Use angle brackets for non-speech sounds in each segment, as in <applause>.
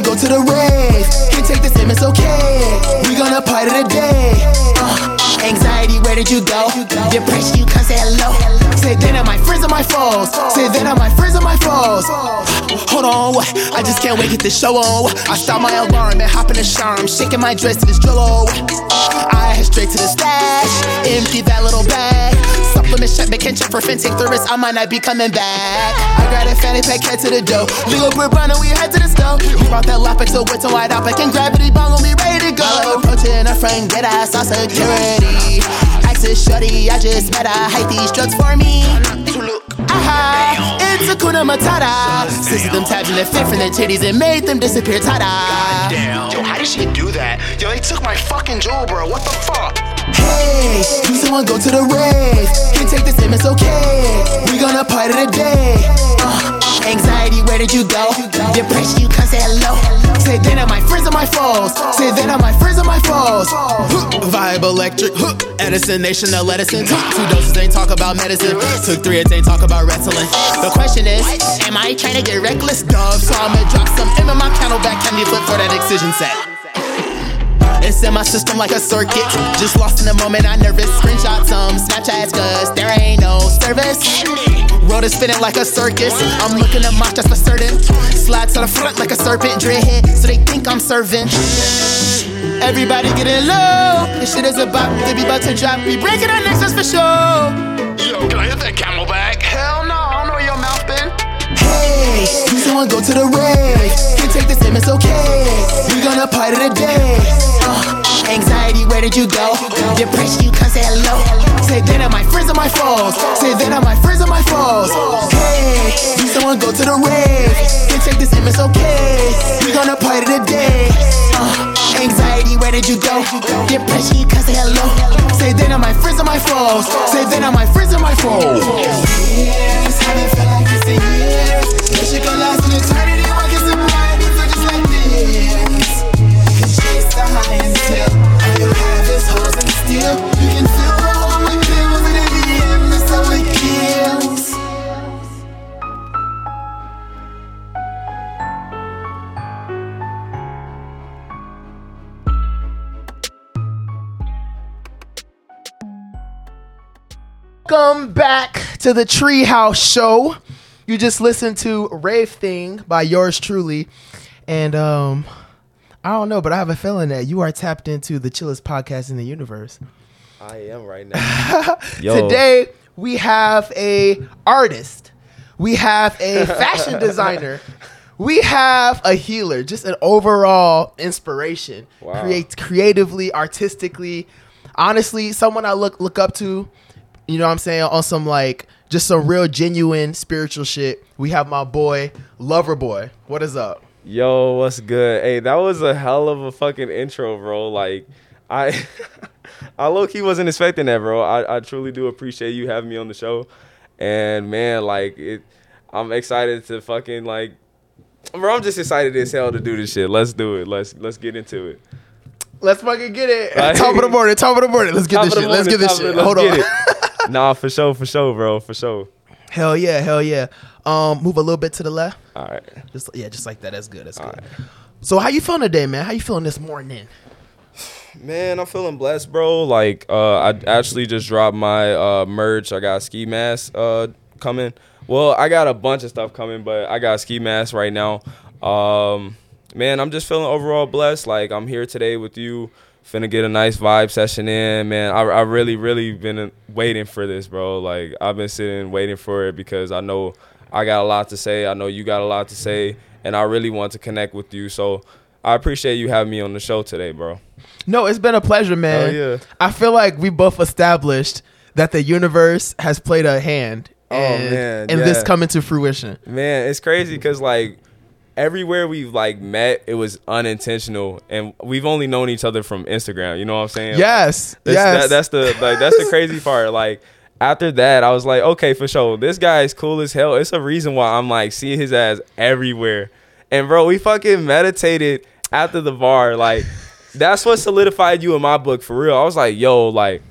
go to the rave. Can't take the same, it's okay. We gonna party today. Uh, anxiety, where did you go? Depression, you come say hello. Say then are my friends or my foes. Say then are my friends or my foes. Hold on. I just can't wait get the show on. I start my alarm and hop in the shower. I'm shaking my dress to this drill. I head straight to the stash, empty that little bag. Supplement shot, make check for fin, take the risk. I might not be coming back. I grab a fanny pack, head to the dough. Leo and we head to the stove. He brought that lop wet and white out, and gravity bong on me ready to go. Approaching a friend, get ass on security. Access shorty, I just met. Hide these drugs for me. Aha, it's a kuna matata. System tabs in the fit from the titties and made them disappear. Ta-da. Damn. Yo, how did she do that? Yo, they took my fucking jewel, bro. What the fuck? Hey, you someone go to the rave. Can't take the same, it's okay. We gonna party today. Uh, anxiety, where did you go? Depression, you come say hello. Say then are my friends or my foes. Say then are my friends or my foes. Huh, Vibe electric, Edison Nation, no Edison. Took two doses, ain't talk about medicine. Took three, it ain't talk about wrestling. The question is, am I trying to get reckless? Dove, so I'ma drop some M in my candle back candy flip for that excision set. It's in my system like a circuit. Just lost in the moment, I nervous. Screenshot some Snapchats, cause there ain't no service. Road is spinning like a circus. I'm looking at my just for certain. Slide to the front like a serpent, dreadhead, so they think I'm serving. Everybody getting low. This shit is about to be about to drop. We breaking our necks, that's for sure. Yo, can I hit that CamelBak? Hell no, I don't know where your mouth been. Hey, you someone go to the rave. Can't take the same, it's okay. We gonna party today. Uh, anxiety, where did you go? Depression, you come say hello. Say then are my friends or my foes. Say then are my friends or my foes. Hey, you someone go to the rave. Can't take the same, it's okay. We gonna party today. Uh, anxiety, where did you go? Depression, you come say hello. Say then are my friends or my foes. Say then are my friends or my foes. Years, haven't felt like it's a year. This shit gon' last an eternity. Welcome back to the Treehouse Show. You just listened to Rave Thing by yours truly. And um I don't know, but I have a feeling that you are tapped into the chillest podcast in the universe. I am right <laughs> now. Today we have a artist. We have a fashion <laughs> designer. We have a healer, just an overall inspiration. Wow. Create creatively, artistically. Honestly, someone I look look up to, you know what I'm saying, on some like just some real genuine spiritual shit. We have my boy, Loverboy. What is up? Yo, what's good? Hey, that was a hell of a fucking intro, bro. Like, I, <laughs> I low key wasn't expecting that, bro. I, I truly do appreciate you having me on the show, and man, like it, I'm excited to fucking like, bro. I'm just excited as hell to do this shit. Let's do it. Let's let's get into it. Let's fucking get it. Right. Top of the morning, top of the morning. Let's get this shit. Let's get this shit. Hold on. nah, for sure, for sure, bro, for sure. Hell yeah, hell yeah. Um, move a little bit to the left. All right. Just yeah, just like that. That's good. That's good. So how you feeling today, man? How you feeling this morning? Man, I'm feeling blessed, bro. Like, uh, I actually just dropped my uh, merch. I got a ski mask uh, coming. Well, I got a bunch of stuff coming, but I got a ski mask right now. Um, man, I'm just feeling overall blessed. Like, I'm here today with you. Finna get a nice vibe session in, man. I, I really, really been waiting for this, bro. Like, I've been sitting waiting for it because I know I got a lot to say. I know you got a lot to say, and I really want to connect with you. So, I appreciate you having me on the show today, bro. No, it's been a pleasure, man. Hell yeah. I feel like we both established that the universe has played a hand. Oh, and, man, and this coming to fruition. Man, it's crazy because like everywhere we've like met, it was unintentional, and we've only known each other from Instagram. You know what I'm saying? Yes, That's, yes. that- that's the like that's the <laughs> crazy part. Like after that, I was like, okay, for sure, this guy is cool as hell. It's a reason why I'm like seeing his ass everywhere. And bro, we fucking meditated after the bar. Like <laughs> that's what solidified you in my book for real. I was like, yo, like.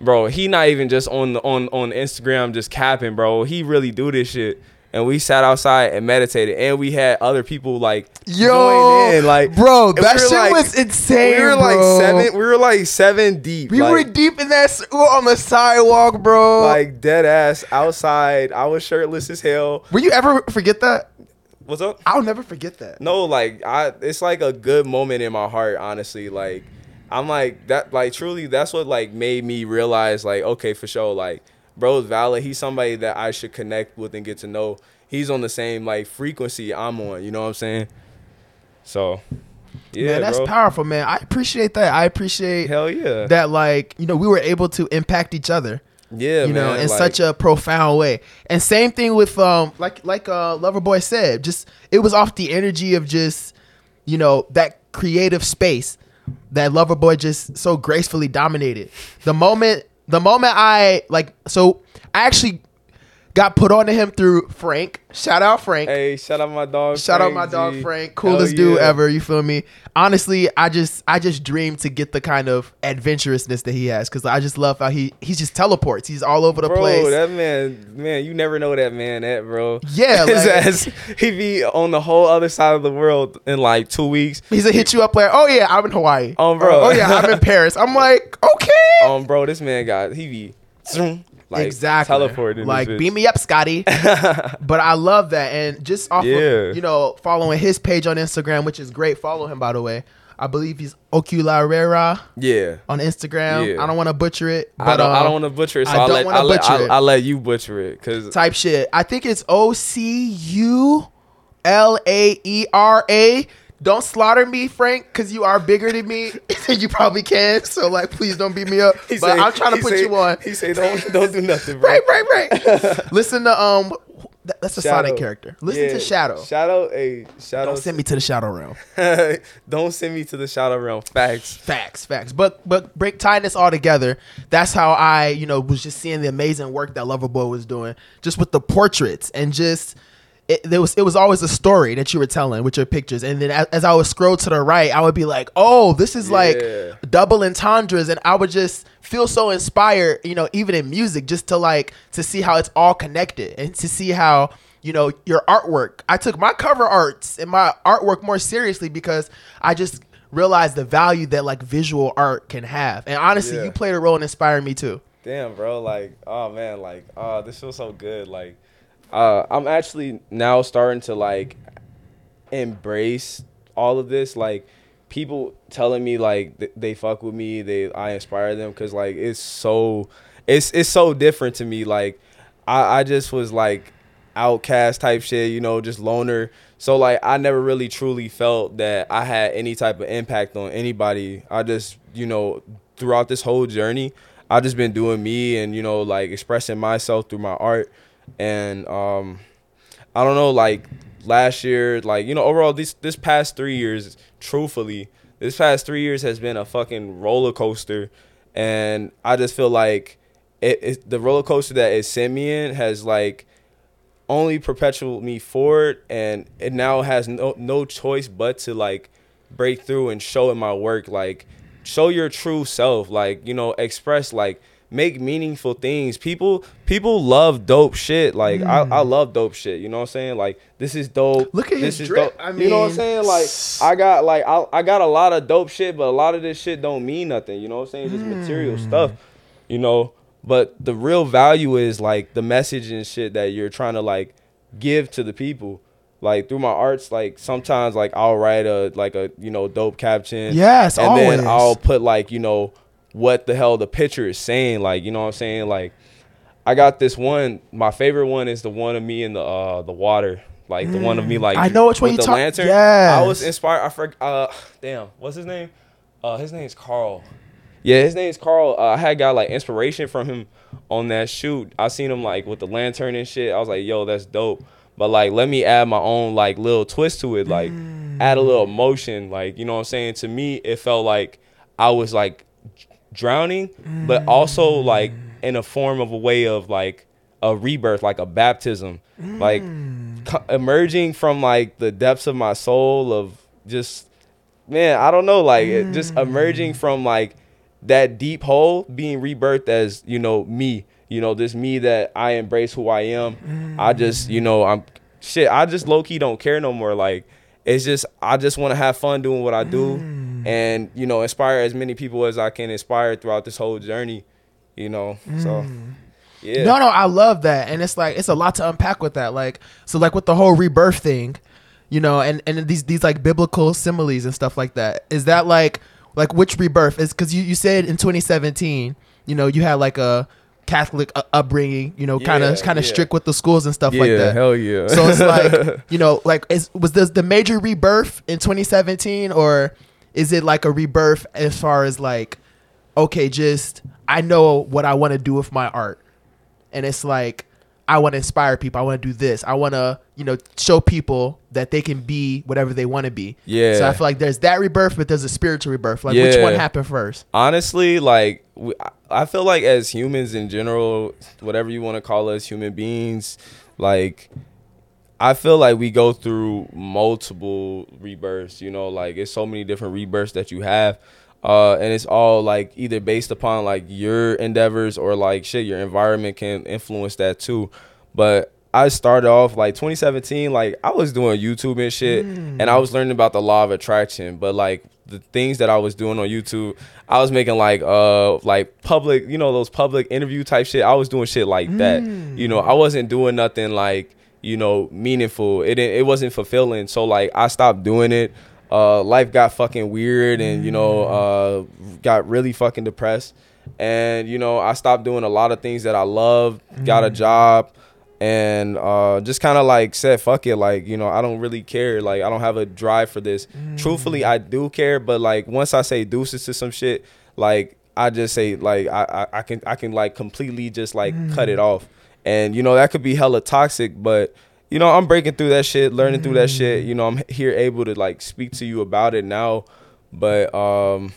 Bro, he not even just on the, on on Instagram just capping, bro. He really do this shit. And we sat outside and meditated, and we had other people like Yo, in, like bro, and we that shit like- was insane. We were bro. like seven. We were like seven deep. We like, were deep in that s- we were on the sidewalk, bro. like dead ass outside. I was shirtless as hell. Will you ever forget that? What's up? I'll never forget that. No, like I, it's like a good moment in my heart. Honestly, like I'm like that. Like truly, that's what like made me realize, like, okay, for sure, like, bro's valid. He's somebody that I should connect with and get to know. He's on the same like frequency I'm on. You know what I'm saying? So, yeah, man, that's bro. powerful, man. I appreciate that. I appreciate Hell yeah. that like, you know, we were able to impact each other. yeah, you know, in like, such a profound way. And same thing with um like like uh Loverboy said, just it was off the energy of just, you know, that creative space that Loverboy just so gracefully dominated. The moment the moment I like so I actually got put onto him through Frank. Shout out Frank. Hey, shout out my dog. Shout out my dog G. Frank, coolest dude ever. You feel me? Honestly, I just I just dream to get the kind of adventurousness that he has because I just love how he he just teleports. He's all over the Bro, place. that man, man, you never know that man at, bro. Yeah, <laughs> like- he be on the whole other side of the world in like two weeks. He's a hit you up like, oh yeah, I'm in Hawaii. Um, bro. Oh yeah, I'm in <laughs> Paris. I'm like, okay. Um, bro, this man got he be zoom, like exactly. teleported. Like, beam me up, Scotty. <laughs> but I love that, and just off Yeah. of you know following his page on Instagram, which is great. Follow him by the way. I believe he's Oculaera Yeah. on Instagram. Yeah. I don't want to butcher it, but I don't, I um, don't want to butcher it, so I I don't let, I'll let, butcher I'll, it. I'll let you butcher it, cause type shit. I think it's O C U L A E R A. Don't slaughter me, Frank, because you are bigger than me. <laughs> you probably can. So like, please don't beat me up. he but say- I'm trying to put say- you on. He said, don't don't do nothing, bro. Right, right, right. <laughs> Listen to um, that- that's a Shadow. Sonic character. Listen Yeah. to Shadow. Shadow, a shadow. Don't send me to the Shadow realm. <laughs> don't send me to the shadow realm. Facts. Facts, facts. But but break tying this all together. That's how I, you know, was just seeing the amazing work that Loverboy was doing, just with the portraits and just. It, there was it was always a story that you were telling with your pictures, and then as, as I would scroll to the right, I would be like, "Oh, this is Yeah. like double entendres," and I would just feel so inspired, you know, even in music, just to like to see how it's all connected and to see how you know your artwork. I took my cover arts and my artwork more seriously because I just realized the value that like visual art can have. And honestly, Yeah. you played a role in inspiring me too. Damn, bro. Like, oh man, like, oh, this feels so good. Like, uh, I'm actually now starting to like embrace all of this. Like, people telling me like th- they fuck with me, they I inspire them because like it's so it's it's so different to me. Like, I I just was like outcast type shit, you know, just loner. So like I never really truly felt that I had any type of impact on anybody. I just, you know, throughout this whole journey, I just been doing me and, you know, like expressing myself through my art. And um I don't know, like last year, like, you know, overall this this past three years, truthfully, this past three years has been a fucking roller coaster. And I just feel like it, it the roller coaster that it sent me in has like only perpetuated me forward. And it now has no no choice but to like break through and show in my work. Like show your true self. Like you know express like make meaningful things people people love dope shit like I, I love dope shit you know what i'm saying like this is dope Mm. Look at this his is drip. dope. I you know what i'm saying like i got like I, I got a lot of dope shit but a lot of this shit don't mean nothing you know what i'm saying just material Mm. stuff you know but the real value is like the message and shit that you're trying to like give to the people like through my arts like sometimes like i'll write a like a you know dope caption Yes, and always. then i'll put like you know what the hell the picture is saying like you know what i'm saying like i got this one my favorite one is the one of me in the uh the water like the one of me like Mm. I know which one you the talk- lantern Yes. i was inspired i forgot uh damn what's his name uh his is carl yeah, his name is Carl. Uh, I had got like inspiration from him on that shoot. I seen him like with the lantern and shit. I was like, yo, that's dope. But like, let me add my own like little twist to it. Like, add a little emotion. Like, you know what I'm saying? To me, it felt like I was like drowning, but also like in a form of a way of like a rebirth, like a baptism, like co- emerging from like the depths of my soul of just man, I don't know, like it just mm. emerging from like that deep hole, being rebirthed as you know me you know this me that I embrace who I am. I mm. just you know I'm shit. I just low key don't care no more. Like it's just I just want to have fun doing what I do, mm. And you know inspire as many people as I can inspire throughout this whole journey. You know, so yeah. No, no, I love that, and it's like it's a lot to unpack with that. Like, so like with the whole rebirth thing, you know, and and these these like biblical similes and stuff like that. Is that like like which rebirth is? Because you you said in 2017, you know, you had like a Catholic uh, upbringing, you know, kind of kind of strict with the schools and stuff yeah, like that. hell yeah. So it's like, <laughs> you know, like is was this the major rebirth in 2017 or is it like a rebirth as far as like okay, just I know what I want to do with my art. And it's like I want to inspire people. I want to do this. I want to, you know, show people that they can be whatever they want to be. Yeah. So I feel like there's that rebirth, but there's a spiritual rebirth. Like which one happened first? honestly like i feel like as humans in general whatever you want to call us human beings like i feel like we go through multiple rebirths you know like it's so many different rebirths that you have uh, and it's all like either based upon like your endeavors or like shit your environment can influence that too but I started off like 2017, like I was doing YouTube and shit, and I was learning about the law of attraction. But like the things that I was doing on YouTube, I was making like uh like public, you know, those public interview type shit. I was doing shit like that. You know, I wasn't doing nothing like you know meaningful. It it wasn't fulfilling. So like I stopped doing it. Uh, life got fucking weird, and you know, uh, got really fucking depressed. And you know, I stopped doing a lot of things that I loved. Got a job and uh, just kind of like said fuck it like you know i don't really care like i don't have a drive for this truthfully i do care but like once i say deuces to some shit like i just say like i i, I can i can like completely just like cut it off and you know that could be hella toxic but you know i'm breaking through that shit learning through that shit. Mm. You know i'm here able to like speak to you about it now. But um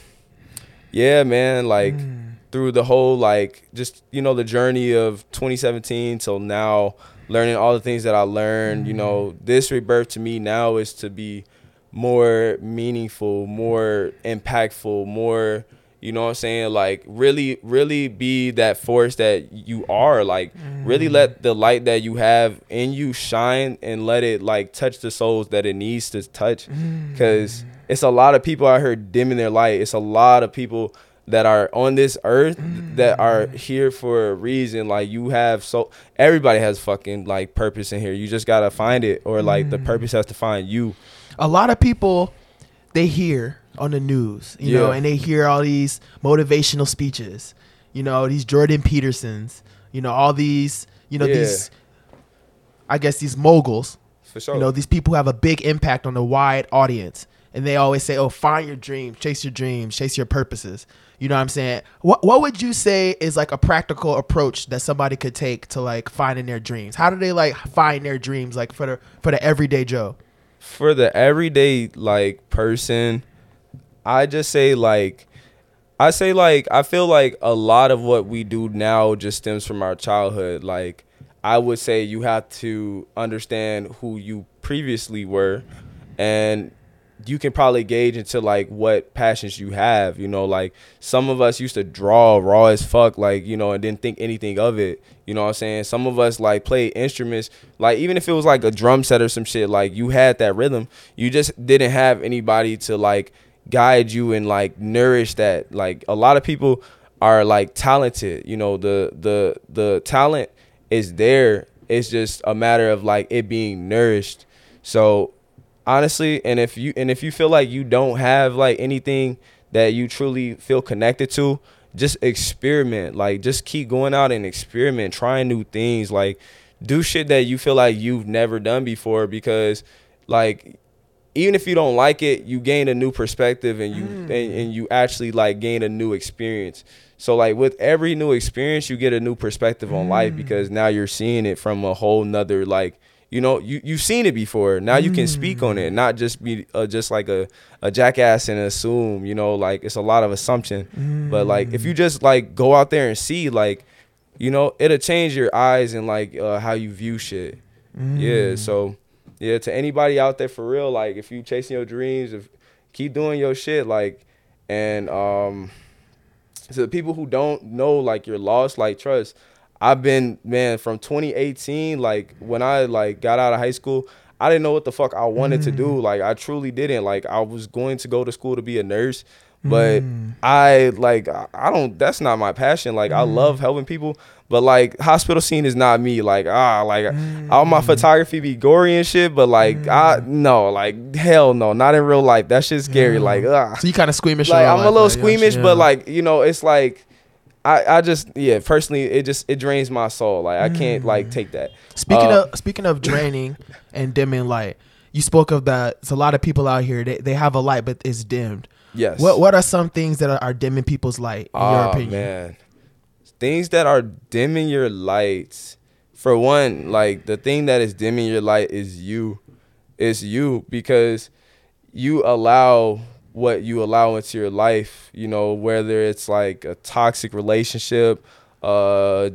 yeah man like mm. through the whole like just you know the journey of 2017 till now learning all the things that i learned you know mm. this rebirth to me now is to be more meaningful more impactful more you know what i'm saying? Like really really be that force that you are. Like really mm-hmm. let the light that you have in you shine and let it like touch the souls that it needs to touch. Mm. Because it's a lot of people out here dimming their light. It's a lot of people that are on this earth mm. that are here for a reason. Like you have so everybody has fucking like purpose in here. You just gotta find it or like the mm. purpose has to find you. A lot of people they hear on the news, you know, and they hear all these motivational speeches, you know, these Jordan Petersons, you know, all these, you know, Yeah. these I guess these moguls, for sure you know, these people who have a big impact on a wide audience. And they always say, "Oh, find your dreams, chase your dreams, chase your purposes." You know what I'm saying? What What would you say is like a practical approach that somebody could take to like finding their dreams? How do they like find their dreams, like for the for the everyday Joe? for the everyday like person i just say like i say like i feel like a lot of what we do now just stems from our childhood. Like i would say you have to understand who you previously were and you can probably gauge into like what passions you have you know? Like some of us used to draw raw as fuck like you know and didn't think anything of it you know what i'm saying? Some of us like play instruments like even if it was like a drum set or some shit like you had that rhythm. You just didn't have anybody to like guide you and like nourish that. Like a lot of people are like talented you know the the the talent is there. It's just a matter of like it being nourished. So honestly and if you and if you feel like you don't have like anything that you truly feel connected to just experiment. Like just keep going out and experiment trying new things. Like do shit that you feel like you've never done before because like even if you don't like it you gain a new perspective and you mm. and, and you actually like gain a new experience. So like with every new experience you get a new perspective on life mm. because now you're seeing it from a whole nother like you know you you've seen it before. Now you can speak on it mm. not just be uh, just like a, a jackass and assume you know like it's a lot of assumption. But like if you just like go out there and see like you know it'll change your eyes and like uh, how you view shit. Yeah so yeah to anybody out there for real like if you chasing your dreams if keep doing your shit like and um to the people who don't know like you're lost like trust I've been man from 2018 like when I like got out of high school I didn't know what the fuck I wanted to do. Mm. Like I truly didn't. Like I was going to go to school to be a nurse but mm. I like I I don't that's not my passion. Like I mm. love helping people but like hospital scene is not me like ah like all my photography be gory and shit but like I no like hell no not in real life that shit's scary like ah So you kind of squeamish. like I'm a little like, squeamish, yeah. but like you know, it's like I I just yeah, personally, it just it drains my soul. Like I can't like take that. Speaking Uh, of speaking of draining <laughs> and dimming light, you spoke of that. It's a lot of people out here. They, they have a light, but it's dimmed. yes. What what are some things that are, are dimming people's light in your Oh opinion? man, things that are dimming your lights. For one, like the thing that is dimming your light is you. It's you because you allow what you allow into your life. You know, whether it's like a toxic relationship, uh,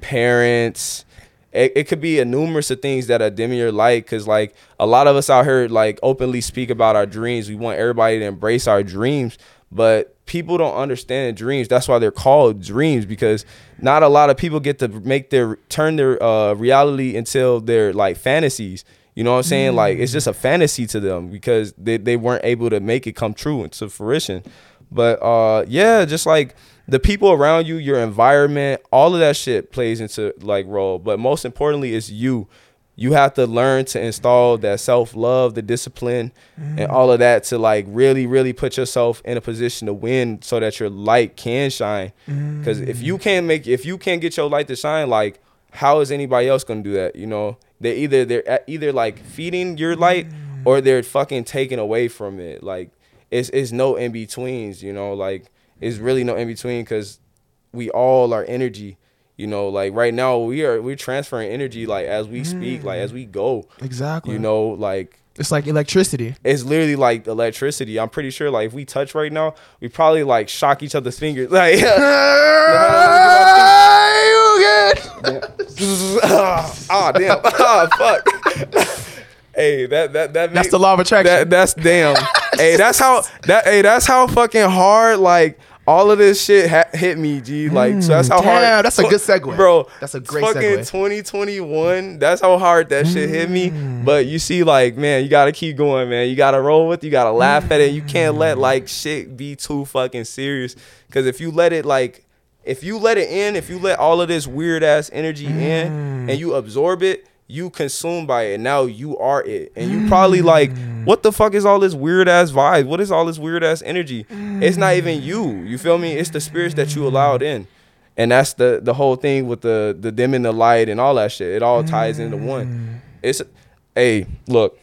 parents. It, it could be a numerous of things that are dimming your light because like a lot of us out here like openly speak about our dreams we want everybody to embrace our dreams but people don't understand dreams. That's why they're called dreams because not a lot of people get to make their turn their uh, reality until they're like fantasies. You know what i'm saying? Like it's just a fantasy to them because they, they weren't able to make it come true into fruition. But uh yeah just like the people around you your environment all of that shit plays into like role. But most importantly it's you you have to learn to install that self-love the discipline and all of that to like really really put yourself in a position to win so that your light can shine. Because if you can't make if you can't get your light to shine like how is anybody else gonna do that you know? They either they're either like feeding your light or they're fucking taking away from it. Like it's it's no in betweens you know? Like it's really no in between because we all are energy you know like right now we are we're transferring energy like as we speak like as we go Exactly. you know like it's like electricity. it's literally like electricity i'm pretty sure like if we touch right now we probably like shock each other's fingers <laughs> like <laughs> <laughs> ah damn ah fuck hey that that that That's make- the law of attraction. that that's damn. hey, that's how that. Hey, that's how fucking hard. Like all of this shit ha- hit me, G. Like so that's how Mm, damn, hard. that's a good segue. bro. That's a great fucking segue. 2021. That's how hard that shit hit me. Mm. But you see, like man, you gotta keep going, man. You gotta roll with. it. You gotta laugh at it. You can't Mm. let like shit be too fucking serious. Cause if you let it like. If you let it in, if you let all of this weird ass energy Mm. in and you absorb it, you consumed by it. Now you are it. And you probably like, mm. what the fuck is all this weird ass vibe? What is all this weird ass energy? It's not even you. You feel me? It's the spirits that you allowed in. And that's the the whole thing with the the dimming the light and all that shit. It all ties into one. Mm. It's hey, look.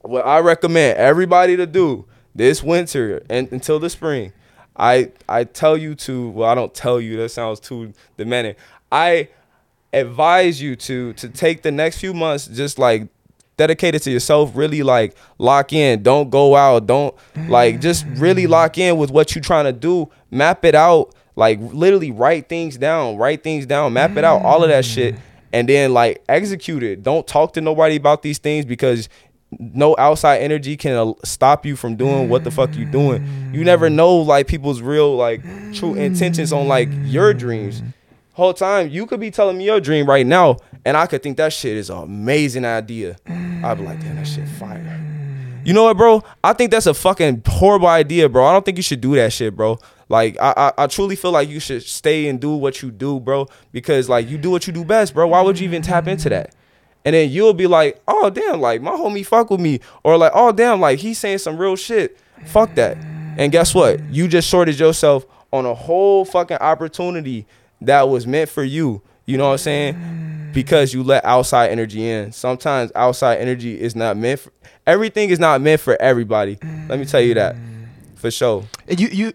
What I recommend everybody to do this winter and until the spring, I I tell you to well, I don't tell you, that sounds too demanding. I advise you to to take the next few months just like dedicated to yourself really like lock in. Don't go out. Don't like just really mm. lock in with what you're trying to do. Map it out. Like literally write things down. Write things down. Map it out. All of that shit. Mm. And then like execute it. Don't talk to nobody about these things because no outside energy can uh, stop you from doing what the fuck you doing. You never mm. know like people's real like true intentions on like your dreams whole time you could be telling me your dream right now and i could think that shit is an amazing idea. I'd be like damn that shit fire. You know what bro? I think that's a fucking horrible idea bro. I don't think you should do that shit bro. Like I, I i truly feel like you should stay and do what you do bro because like you do what you do best bro. Why would you even tap into that? And then you'll be like oh damn like my homie fuck with me. Or like oh damn like he's saying some real shit. Fuck that. And guess what? You just shorted yourself on a whole fucking opportunity that was meant for you. You know what I'm saying? Because you let outside energy in. Sometimes outside energy is not meant for everything is not meant for everybody. Let me tell you that. For sure. And you you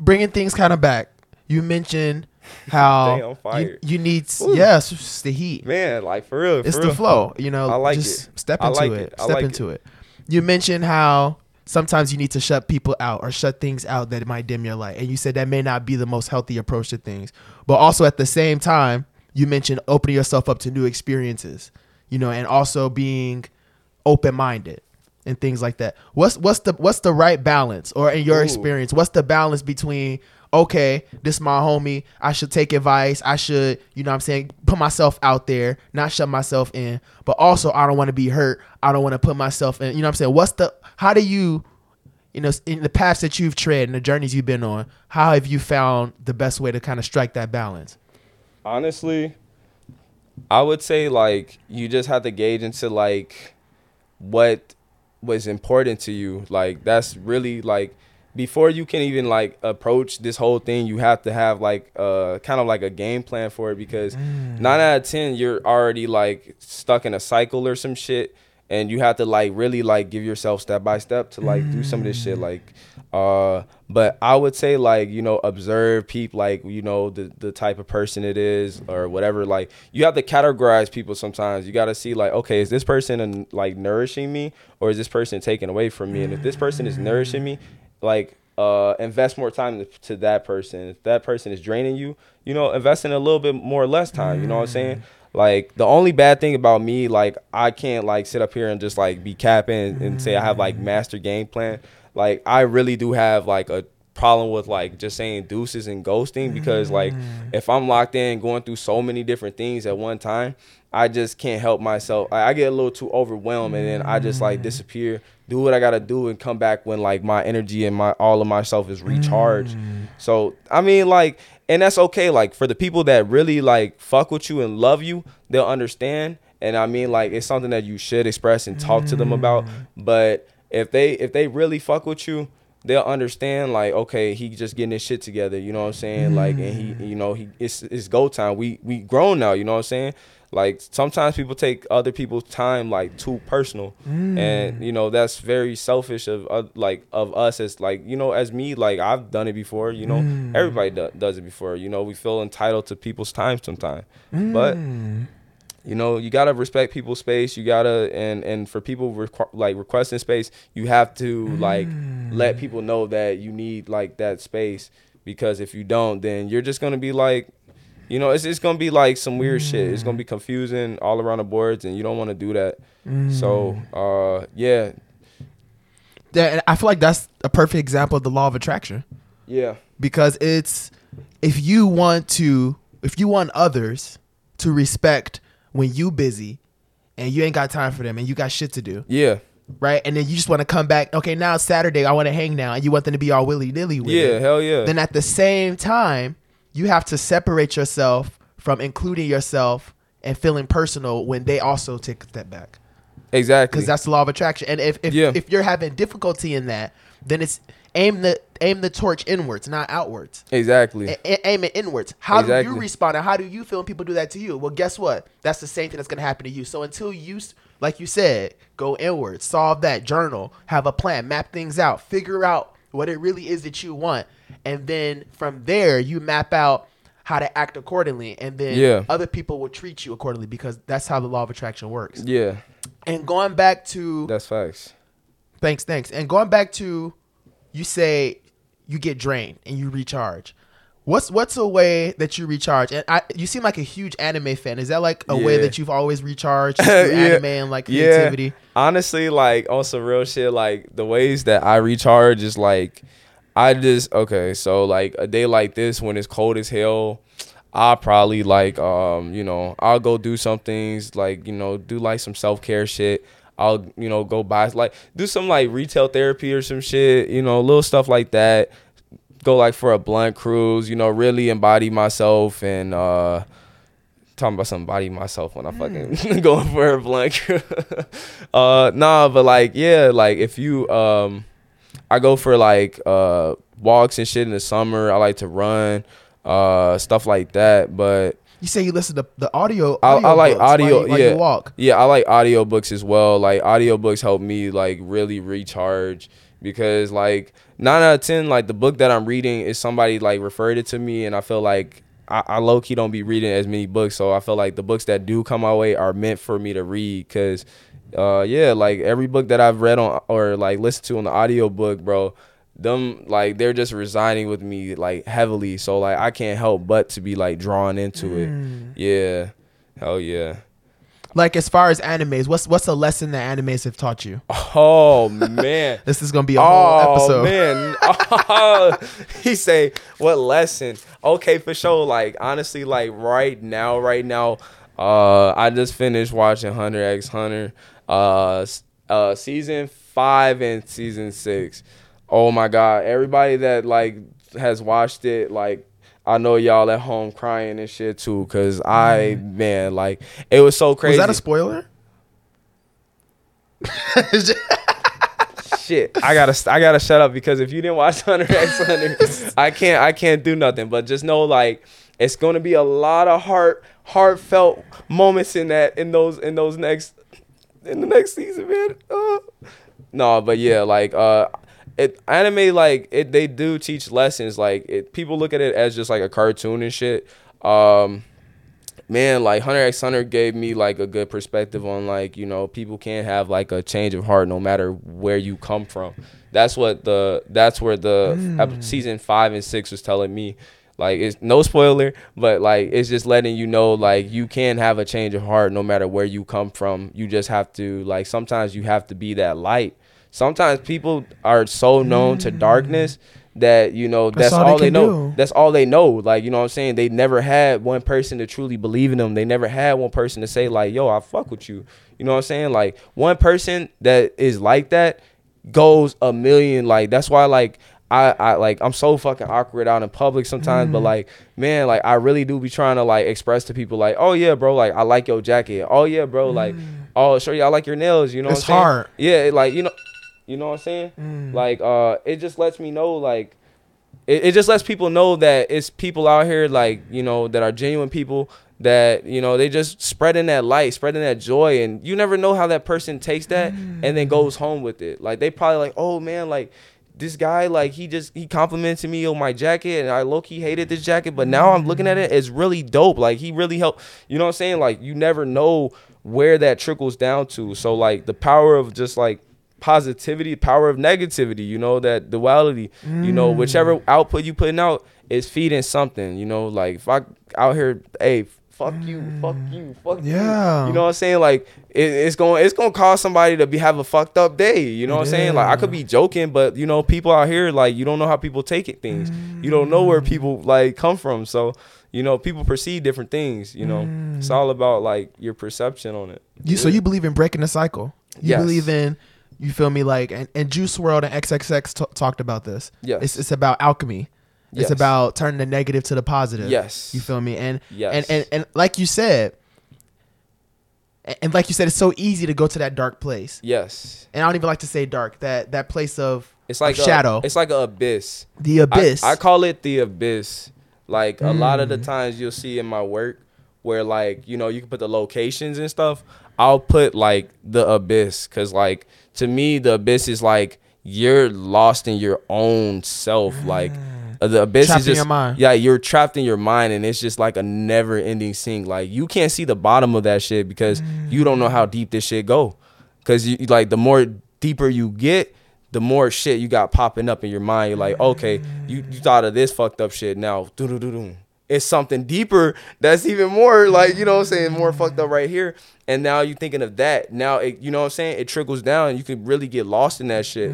bringing things kind of back. You mentioned <laughs> how Dang, you, you need Ooh. yes, it's the heat. Man, like for real. For it's real. the flow. You know, I like just it. step into like it. it. Step like into it. You mentioned how sometimes you need to shut people out or shut things out that might dim your light. And you said that may not be the most healthy approach to things. But also at the same time, you mentioned opening yourself up to new experiences, you know, and also being open minded and things like that. What's what's the what's the right balance or in your Ooh. experience, what's the balance between okay, this my homie. I should take advice. I should, you know what I'm saying, put myself out there, not shut myself in. But also I don't want to be hurt. I don't want to put myself in, you know what I'm saying? What's the how do you you know, in the paths that you've tread and the journeys you've been on, how have you found the best way to kind of strike that balance? honestly, I would say like you just have to gauge into like what was important to you. Like that's really like before you can even like approach this whole thing, you have to have like uh kind of like a game plan for it because nine out of ten you're already like stuck in a cycle or some shit and you have to like really like give yourself step by step to like do some of this shit like uh but i would say like you know observe people like you know the the type of person it is or whatever like you have to categorize people sometimes. You got to see like okay is this person like nourishing me or is this person taking away from me? And if this person is nourishing me like uh invest more time to, to that person. If that person is draining you you know invest in a little bit more or less time you know what i'm saying like the only bad thing about me like i can't like sit up here and just like be capping and say i have like mm. master game plan. Like i really do have like a problem with like just saying deuces and ghosting because like mm. if i'm locked in going through so many different things at one time i just can't help myself. I, I get a little too overwhelmed and then i just like mm. disappear do what i gotta do and come back when like my energy and my all of myself is recharged. So i mean like and that's okay like for the people that really like fuck with you and love you they'll understand. And i mean like it's something that you should express and talk to them about. Mm. But if they if they really fuck with you they'll understand like okay he just getting his shit together you know what i'm saying? Like and he mm. you know he it's it's go time. We we grown now you know what i'm saying like sometimes people take other people's time like too personal. Mm. And you know that's very selfish of uh, like of us as like you know as me like i've done it before you know. Mm. Everybody do, does it before you know. We feel entitled to people's time sometimes mm. but you know you gotta respect people's space. You gotta and and for people requ- like requesting space you have to like let people know that you need like that space. Because if you don't then you're just gonna be like you know it's, it's gonna be like some weird shit. It's gonna be confusing all around the boards and you don't want to do that. So uh yeah. That, I feel like that's a perfect example of the law of attraction. yeah. Because it's if you want to if you want others to respect when you busy and you ain't got time for them and you got shit to do. Yeah. Right? And then you just want to come back okay now it's saturday i want to hang now and you want them to be all willy-nilly with yeah it. hell yeah. Then at the same time you have to separate yourself from including yourself and feeling personal when they also take a step back exactly because that's the law of attraction. And if if, Yeah. if you're having difficulty in that, then it's aim the aim the torch inwards, not outwards. exactly A- aim it inwards. How do you respond? And how do you feel when people do that to you? Well, guess what? That's the same thing that's gonna happen to you. So until you, like you said, go inwards, solve that, journal, have a plan, map things out, figure out what it really is that you want, and then from there you map out how to act accordingly, and then Yeah. other people will treat you accordingly because that's how the law of attraction works. yeah And going back to that's facts Thanks, thanks. And going back to you say you get drained and you recharge. What's what's a way that you recharge? And I you seem like a huge anime fan. Is that like a way that you've always recharged <laughs> through anime and like creativity? Honestly, like on some real shit, like the ways that I recharge is like I just okay, so like a day like this when it's cold as hell, I'll probably like um, you know, I'll go do some things like, you know, do like some self care shit. I'll, you know, go buy like do some like retail therapy or some shit, you know, little stuff like that. Go like for a blunt cruise, you know, really embody myself and uh talking about some body myself when I fucking <laughs> going for a blank. <laughs> uh nah, but like yeah, like if you um I go for like uh walks and shit in the summer. I like to run, uh stuff like that. But You say you listen to the audio. I, I like audiobooks while audio you- yeah. walk. Yeah, I like audio books as well. Like audio books help me like really recharge because like nine out of ten, like the book that I'm reading is somebody like referred it to me and I feel like I, I low key don't be reading as many books. So I feel like the books that do come my way are meant for me to read because uh yeah, like every book that I've read on or like listened to on the audiobook, bro, them like they're just resigning with me like heavily. So like I can't help but to be like drawn into it. Yeah. Hell yeah. Like as far as animes, what's what's a lesson that animes have taught you? Oh <laughs> man. This is gonna be a whole episode. oh episode. man. <laughs> he say what lesson? Okay, for sure. Like honestly, like right now, right now, uh, I just finished watching Hunter X Hunter, uh, uh, season five and season six. Oh my god! Everybody that like has watched it, like I know y'all at home crying and shit too, cause I man, like it was so crazy. Was that a spoiler? <laughs> shit i gotta i gotta shut up because if you didn't watch <laughs> hunter x hunter <laughs> i can't i can't do nothing but just know like it's gonna be a lot of heart heartfelt moments in that in those in those next in the next season man uh, no but yeah like uh it anime like it they do teach lessons like it people look at it as just like a cartoon and shit um man, like Hunter X Hunter gave me like a good perspective on like you know people can't have like a change of heart no matter where you come from. That's what the that's where the ep- season five and six was telling me. Like it's no spoiler, but like it's just letting you know like you can have a change of heart no matter where you come from. You just have to like sometimes you have to be that light. Sometimes people are so known to mm. darkness that you know that's, all all, they they, know do. that's all they know. Like, you know what I'm saying? They never had one person to truly believe in them. They never had one person to say, like, yo, I fuck with you. You know what I'm saying? Like, one person that is like that goes a million. Like, that's why, like, I, I like I'm so fucking awkward out in public sometimes, Mm. but like, man, like I really do be trying to like express to people like, oh yeah, bro, like I like your jacket. Oh yeah, bro, like, oh sure, yeah, I like your nails. You know, Mm. It's what I'm saying? hard. Yeah, like you know, you know what I'm saying? Mm. Like, uh, it just lets me know like it, it just lets people know that it's people out here like you know that are genuine people that you know they just spreading that light spreading that joy and you never know how that person takes that and then goes home with it like they probably like oh man like this guy like he just he complimented me on my jacket and I low key hated this jacket but now I'm looking at it it's really dope. Like he really helped you know what I'm saying? Like you never know where that trickles down to. So like the power of just like positivity power of negativity you know that duality you know Mm. whichever output you putting out is feeding something you know? Like if i out here hey fuck you fuck mm. you fuck Yeah. you you know what i'm saying like it, it's going it's going to cause somebody to be have a fucked up day you know what i'm saying like i could be joking but you know people out here like you don't know how people take it things you don't know where mm. people like come from so you know people perceive different things you know it's mm. all about like your perception on it You so you believe in breaking the cycle? You Yes. believe in you feel me like and, and Juice WRLD and XXX t- talked about this. Yes. It's it's about alchemy. It's about turning the negative to the positive. Yes. You feel me? And Yes. and, and and like you said and- like you said it's so easy to go to that dark place. yes And I don't even like to say dark. That that place of it's like of a- shadow. it's like an abyss the abyss. I, I call it the abyss. Like a lot Mm. of the times you'll see in my work where like, you know, you can put the locations and stuff. I'll put like the abyss cuz like to me the abyss is like you're lost in your own self like uh, the abyss Mm. Trapped is in just your mind. yeah you're trapped in your mind and it's just like a never ending sink like you can't see the bottom of that shit because you don't know how deep this shit go. Because you like the more deeper you get the more shit you got popping up in your mind. You're like okay you, you thought of this fucked up shit. Now it's something deeper that's even more like you know what i'm saying more fucked up right here. And now you're thinking of that. Now it, you know what i'm saying? It trickles down. You can really get lost in that shit.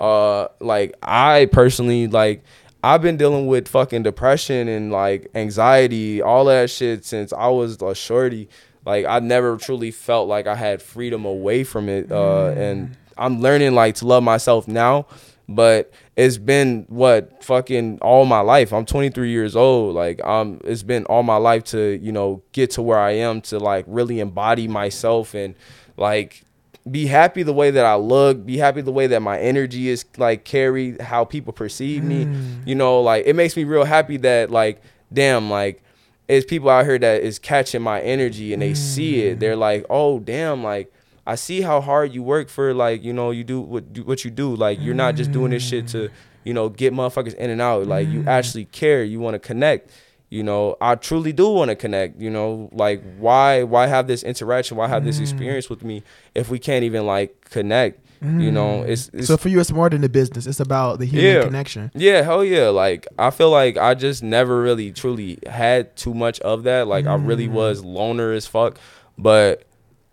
Uh like i personally like I've been dealing with fucking depression and like anxiety, all that shit since I was a shorty. Like I never truly felt like I had freedom away from it. Uh, and I'm learning like to love myself now. But it's been what fucking all my life. I'm 23 years old. Like um, it's been all my life to you know get to where I am to like really embody myself and like be happy the way that I look, be happy the way that my energy is like carried, how people perceive me. Mm. You know, like it makes me real happy that like damn, like it's people out here that is catching my energy and they see it. Mm. They're like, "Oh, damn, like I see how hard you work for like, you know, you do what do- what you do. Like you're not just doing this shit to, mm. you know, get motherfuckers in and out. Like you actually care, you want to connect." You know i truly do want to connect you know like why why have this interaction why have this mm. experience with me if we can't even like connect you know mm. it's, it's so for you, it's more than the business. It's about the human Yeah. connection. yeah hell yeah like i feel like i just never really truly had too much of that like i really mm. was loner as fuck but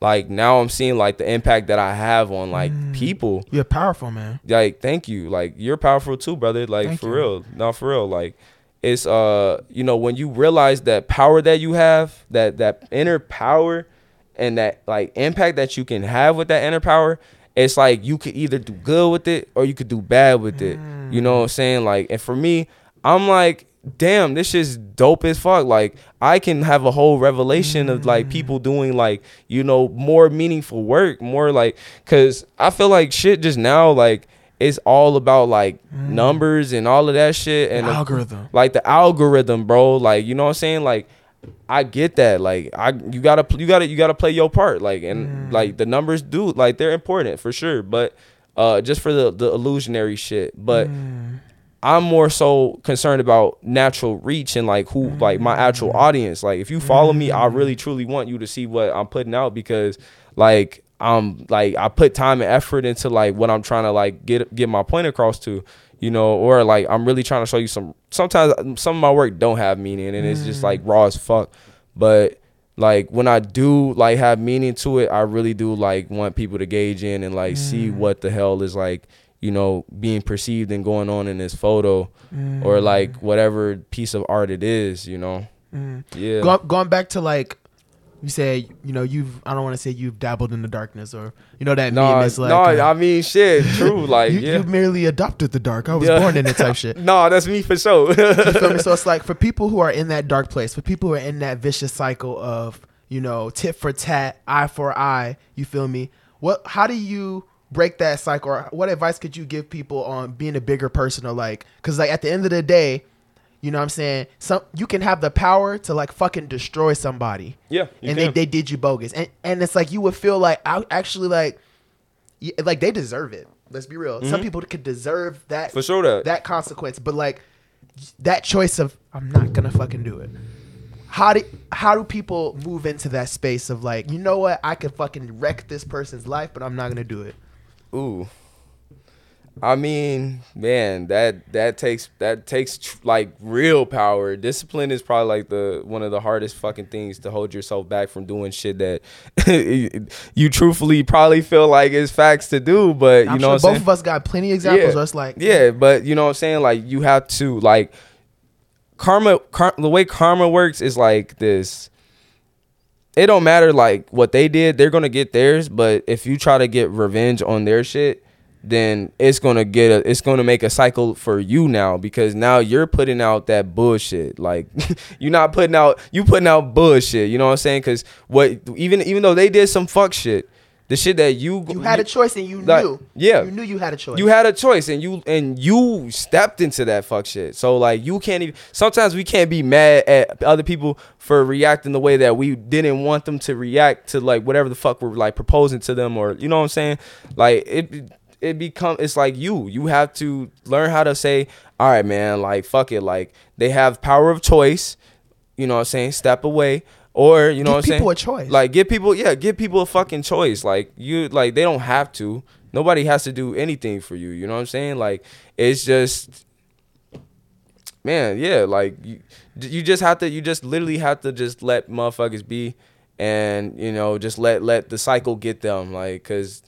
like now I'm seeing like the impact that I have on like Mm. people. You're powerful, man. Like, thank you. Like, you're powerful too, brother. Like, Thank for you. real. No, for real. Like, it's uh, you know, when you realize that power that you have, that that inner power, and that like impact that you can have with that inner power, it's like you could either do good with it or you could do bad with it. You know what I'm saying? Like, and for me, I'm like, damn, this is dope as fuck. Like, I can have a whole revelation of like people doing like, you know, more meaningful work, more like, cause I feel like shit just now, like, it's all about like mm. numbers and all of that shit and the- algorithm. like the algorithm, bro. Like, you know what I'm saying? Like, I get that. Like, I you gotta you gotta you gotta play your part. Like, and mm. like the numbers do like they're important for sure. But uh, just for the the illusionary shit. But mm. I'm more so concerned about natural reach and like who like my actual audience. Like, if you follow me, I really truly want you to see what I'm putting out because like I'm like I put time and effort into like what I'm trying to like get get my point across to you know, or like I'm really trying to show you some. Sometimes um, some of my work don't have meaning, and it's just like raw as fuck. But like when I do like have meaning to it, I really do like want people to gauge in and like see mm. what the hell is like you know being perceived and going on in this photo, or like mm. whatever piece of art it is. You know, mm. yeah. Go, going back to like you say, you know, you've I don't want to say you've dabbled in the darkness or you know that no, meme is like no, uh, I mean shit, true. <laughs> Like you, yeah. you merely adopted the dark. I was Yeah. born in it type shit. <laughs> no, that's me for sure. You feel me? <laughs> So it's like for people who are in that dark place, for people who are in that vicious cycle of, you know, tit for tat, eye for eye, you feel me? What how do you break that cycle or what advice could you give people on being a bigger person or like cuz like at the end of the day, you know what I'm saying? Some you can have the power to like fucking destroy somebody. Yeah, and they, can. they did you bogus. And and it's like you would feel like I actually like like they deserve it. Let's be real. Some people could deserve that Mm-hmm. For sure that. that consequence, but like that choice of I'm not gonna fucking do it. How do how do people move into that space of like you know what I could fucking wreck this person's life, but I'm not gonna do it. Ooh. I mean, man, that that takes that takes tr- like real power. Discipline is probably like the one of the hardest fucking things to hold yourself back from doing shit that <laughs> you truthfully probably feel like is facts to do, but you I'm know sure what both saying? of us got plenty of examples where it's like yeah, but you know what I'm saying? Like you have to like karma. Car- the way karma works is like this. It don't matter like what they did; they're gonna get theirs. But if you try to get revenge on their shit, then it's gonna get a. It's gonna make a cycle for you now because now you're putting out that bullshit. Like <laughs> you're not putting out. You putting out bullshit. You know what I'm saying? Because what even even though they did some fuck shit, the shit that you you had a choice and you Like, knew. yeah. You knew you had a choice. you had a choice and you and you stepped into that fuck shit. So like you can't even sometimes we can't be mad at other people for reacting the way that we didn't want them to react to like whatever the fuck we're like proposing to them or you know what I'm saying? Like it it become it's like you. You have to learn how to say, all right, man, like fuck it. Like they have power of choice, you know what I'm saying? Step away. Or you know Give what I'm saying? people a choice. Like give people yeah, give people a fucking choice. Like you like they don't have to. Nobody has to do anything for you. You know what I'm saying? Like it's just man, yeah, like you, you just have to you just literally have to just let motherfuckers be and you know just let let the cycle get them like cuz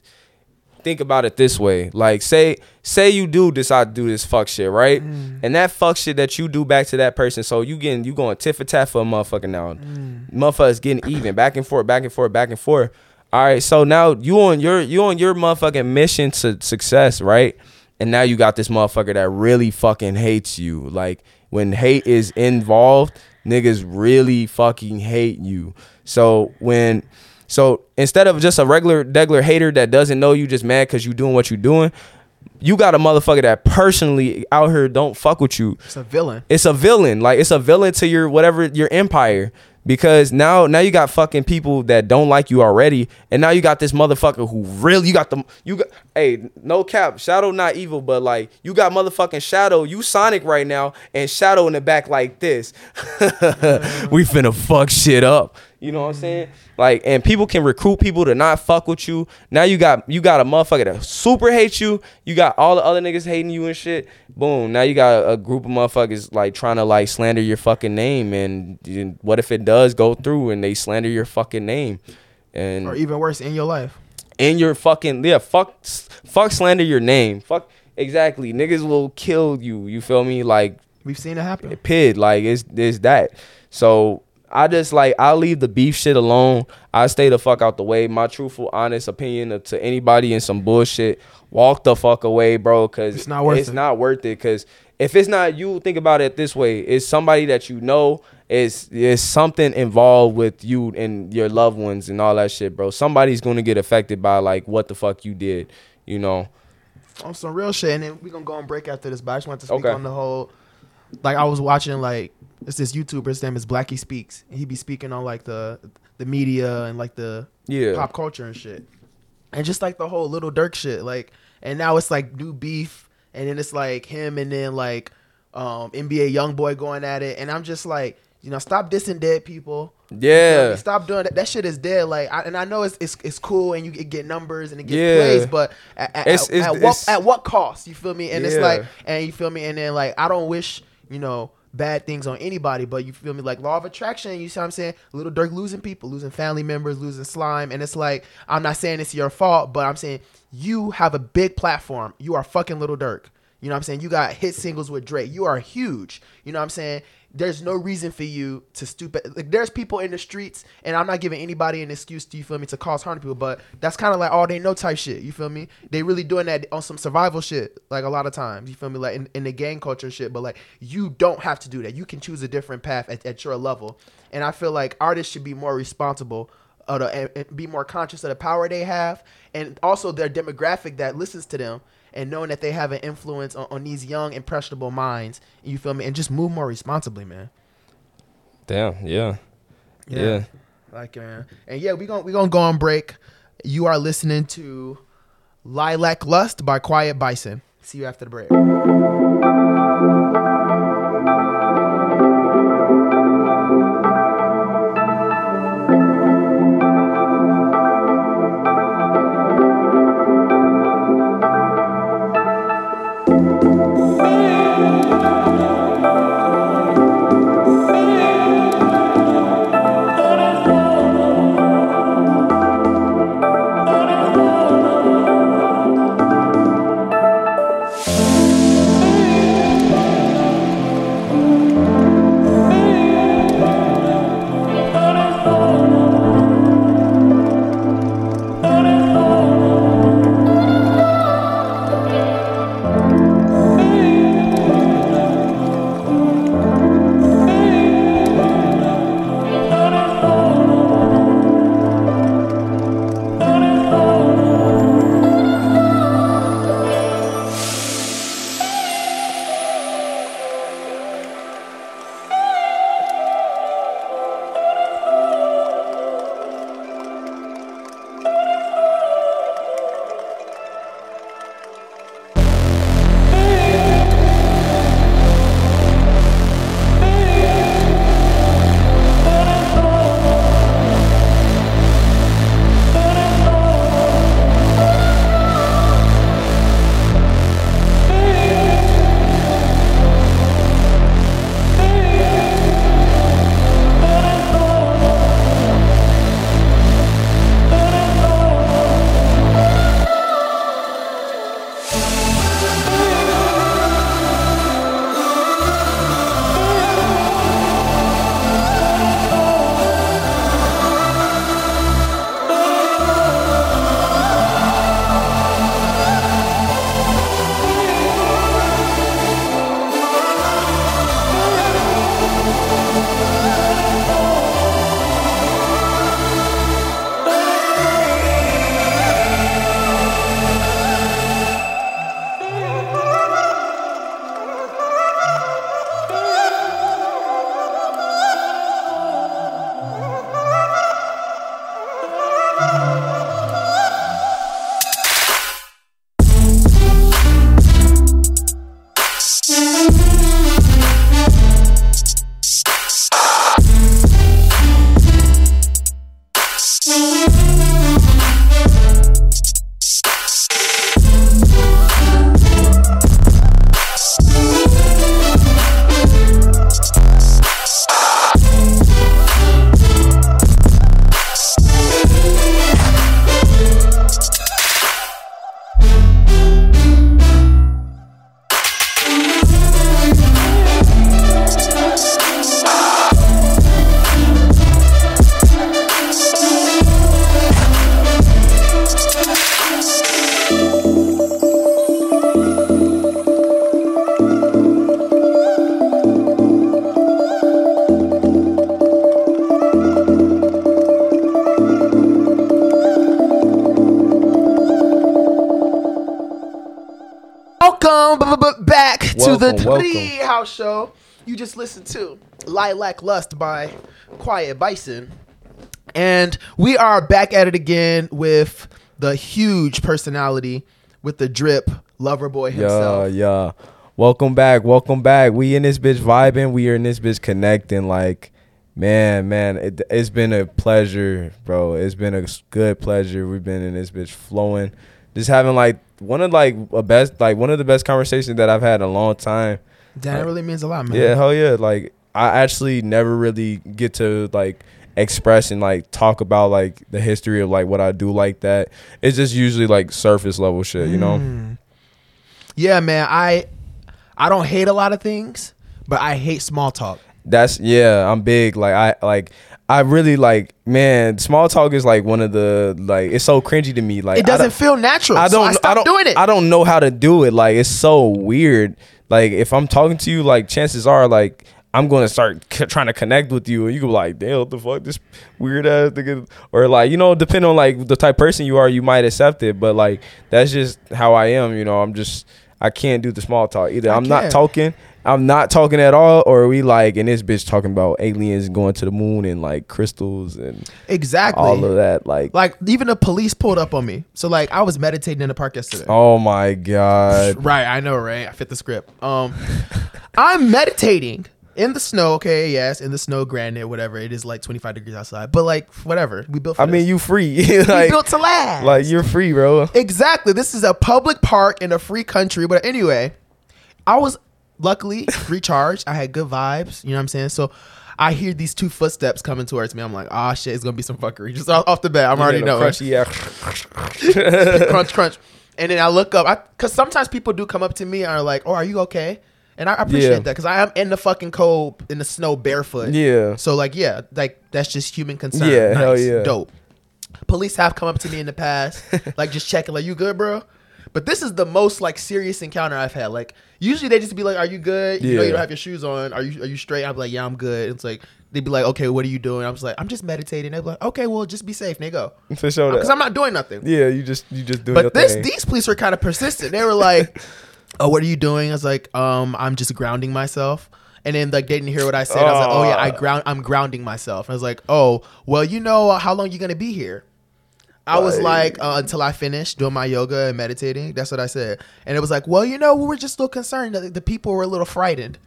think about it this way. Like say say you do decide to do this fuck shit right? Mm. And that fuck shit that you do back to that person so you getting you going tit for tat for a motherfucker now. Mm. Motherfuckers getting even back and forth back and forth back and forth. All right so now you on your you on your motherfucking mission to success right? And now you got this motherfucker that really fucking hates you. Like when hate is involved niggas really fucking hate you. So when so instead of just a regular regular hater that doesn't know you just mad because you doing what you're doing, you got a motherfucker that personally out here don't fuck with you. it's a villain. It's a villain. Like it's a villain to your whatever your empire. Because now now you got fucking people that don't like you already. And now you got this motherfucker who really you got the you got hey, no cap, Shadow not evil, but like you got motherfucking Shadow, you Sonic right now, and Shadow in the back like this. <laughs> we finna fuck shit up. You know what I'm saying? Like, and people can recruit people to not fuck with you. Now you got you got a motherfucker that super hates you. You got all the other niggas hating you and shit. Boom. Now you got a group of motherfuckers like trying to like slander your fucking name. And, and what if it does go through and they slander your fucking name? and or even worse in your life. in your fucking yeah fuck fuck slander your name fuck exactly niggas will kill you you feel me like We've seen it happen. pid like it's it's that so i just like i'll leave the beef shit alone i stay the fuck out the way my truthful honest opinion of- to anybody in some bullshit walk the fuck away bro because It's not worth it's it. not worth it because if it's not you think about it this way it's somebody that you know it's it's something involved with you and your loved ones and all that shit bro somebody's gonna get affected by like what the fuck you did you know on some real shit, and then we gonna go and break after this. But I just want to speak Okay. on the whole. Like I was watching, like it's this YouTuber. His name is Blackie Speaks. and He be speaking on like the the media and like the Yeah. pop culture and shit, and just like the whole Lil Durk shit. Like, and now it's like new beef, and then it's like him, and then like um NBA YoungBoy going at it, and I'm just like, you know, stop dissing dead people. Yeah. Stop doing that. That shit is dead. Like, I, and I know it's, it's it's cool, and you get- get numbers and it gets Yeah. plays, but at, at, It's- at, it's- at what at what cost? You feel me? And it's like, and you feel me? And then like, I don't wish you know bad things on anybody, but you feel me? Like law of attraction. You see what I'm saying? Lil Durk losing people, losing family members, losing slime, and it's like, I'm not saying it's your fault, but I'm saying you have a big platform. You are fucking Lil Durk. You know what I'm saying? You got hit singles with Drake. You are huge. You know what I'm saying? There's no reason for you to stupid. Like there's people in the streets, and I'm not giving anybody an excuse to you feel me to cause harm to people, but that's kind of like all they know type shit. You feel me? They really doing that on some survival shit, like a lot of times. You feel me? Like in, in the gang culture shit, but like you don't have to do that. You can choose a different path at, at your level, and I feel like artists should be more responsible of and be more conscious of the power they have, and also their demographic that listens to them, and knowing that they have an influence on, on these young impressionable minds. You feel me? And just move more responsibly, man. damn yeah yeah. Like man. And yeah, we going we going to go on break. You are listening to Lilac Lust by Quiet Bison. See you after the break. Show. You just listened to Lilac Lust by Quiet Bison. And we are back at it again with the huge personality with the drip Loverboy himself. yeah. Yeah. Welcome back. Welcome back. We in this bitch vibing. We are in this bitch connecting. Like, man, man, it, it's been a pleasure, bro. It's been a good pleasure. We've been in this bitch flowing. Just having like one of like a best like one of the best conversations that I've had in a long time. That really means a lot, man. Yeah, hell yeah. Like I actually never really get to like express and like talk about like the history of like what I do like that. It's just usually like surface level shit, you know? Mm. Yeah, man. I I don't hate a lot of things, but I hate small talk. That's yeah, I'm big. Like I like I really like man, small talk is like one of the like it's so cringy to me. Like It doesn't feel natural. I don't I I don't doing it. I don't know how to do it. Like it's so weird. Like if I'm talking to you, like chances are like I'm gonna start c- trying to connect with you, and you go like, "Damn, what the fuck, this weird ass nigga," or like, you know, depending on like the type of person you are, you might accept it, but like that's just how I am. You know, I'm just I can't do the small talk either. I I'm can't. talking. I'm not talking at all, or we like, and this bitch talking about aliens going to the moon and like crystals and exactly. all of that. Like, Like even the police pulled up on me. So like I was meditating in the park yesterday. oh my god, <laughs> Right, I know, right? I fit the script. Um <laughs> I'm meditating in the snow, okay, yes, in the snow, granted, whatever. It is like 25 degrees outside. But like whatever. We built for I mean, you free, <laughs> we built to last. like you're free, bro. Exactly. This is a public park in a free country. But anyway, I was luckily recharged. I had good vibes. You know what I'm saying? So I hear these two footsteps coming towards me. I'm like, ah, shit, it's gonna be some fuckery. Just off, off the bat, I'm already Yeah, the knowing. crunchy, yeah. <laughs> crunch, crunch. And then I look up, I because sometimes people do come up to me and are like, "Oh, are you okay?" And I appreciate Yeah. that because I am in the fucking cold in the snow barefoot. Yeah. So like, yeah, like that's just human concern. Yeah, nice, hell yeah. dope. Police have come up to me in the past, <laughs> like just checking, like, "You good, bro?" But this is the most like serious encounter I've had. Like usually they just be like, "Are you good?" You know, you don't have your shoes on. Are you are you straight? I'm like, "Yeah, I'm good." It's like they'd be like, "Okay, what are you doing?" I'm just like, "I'm just meditating." They'd be like, "Okay, well, just be safe, nigga." For sure. Because I'm not doing nothing. Yeah, you just you just doing But this thing. these police were kind of persistent. They were like, <laughs> "Oh, what are you doing?" I was like, "Um, I'm just grounding myself." And then like they didn't hear what I said. I was like, "Oh yeah, I ground. I'm grounding myself." I was like, "Oh, well, you know uh, how long you gonna be here?" I was Like- uh, "Until I finish doing my yoga and meditating." That's what I said. And it was like, "Well, you know, we were just a little concerned. that The people were a little frightened."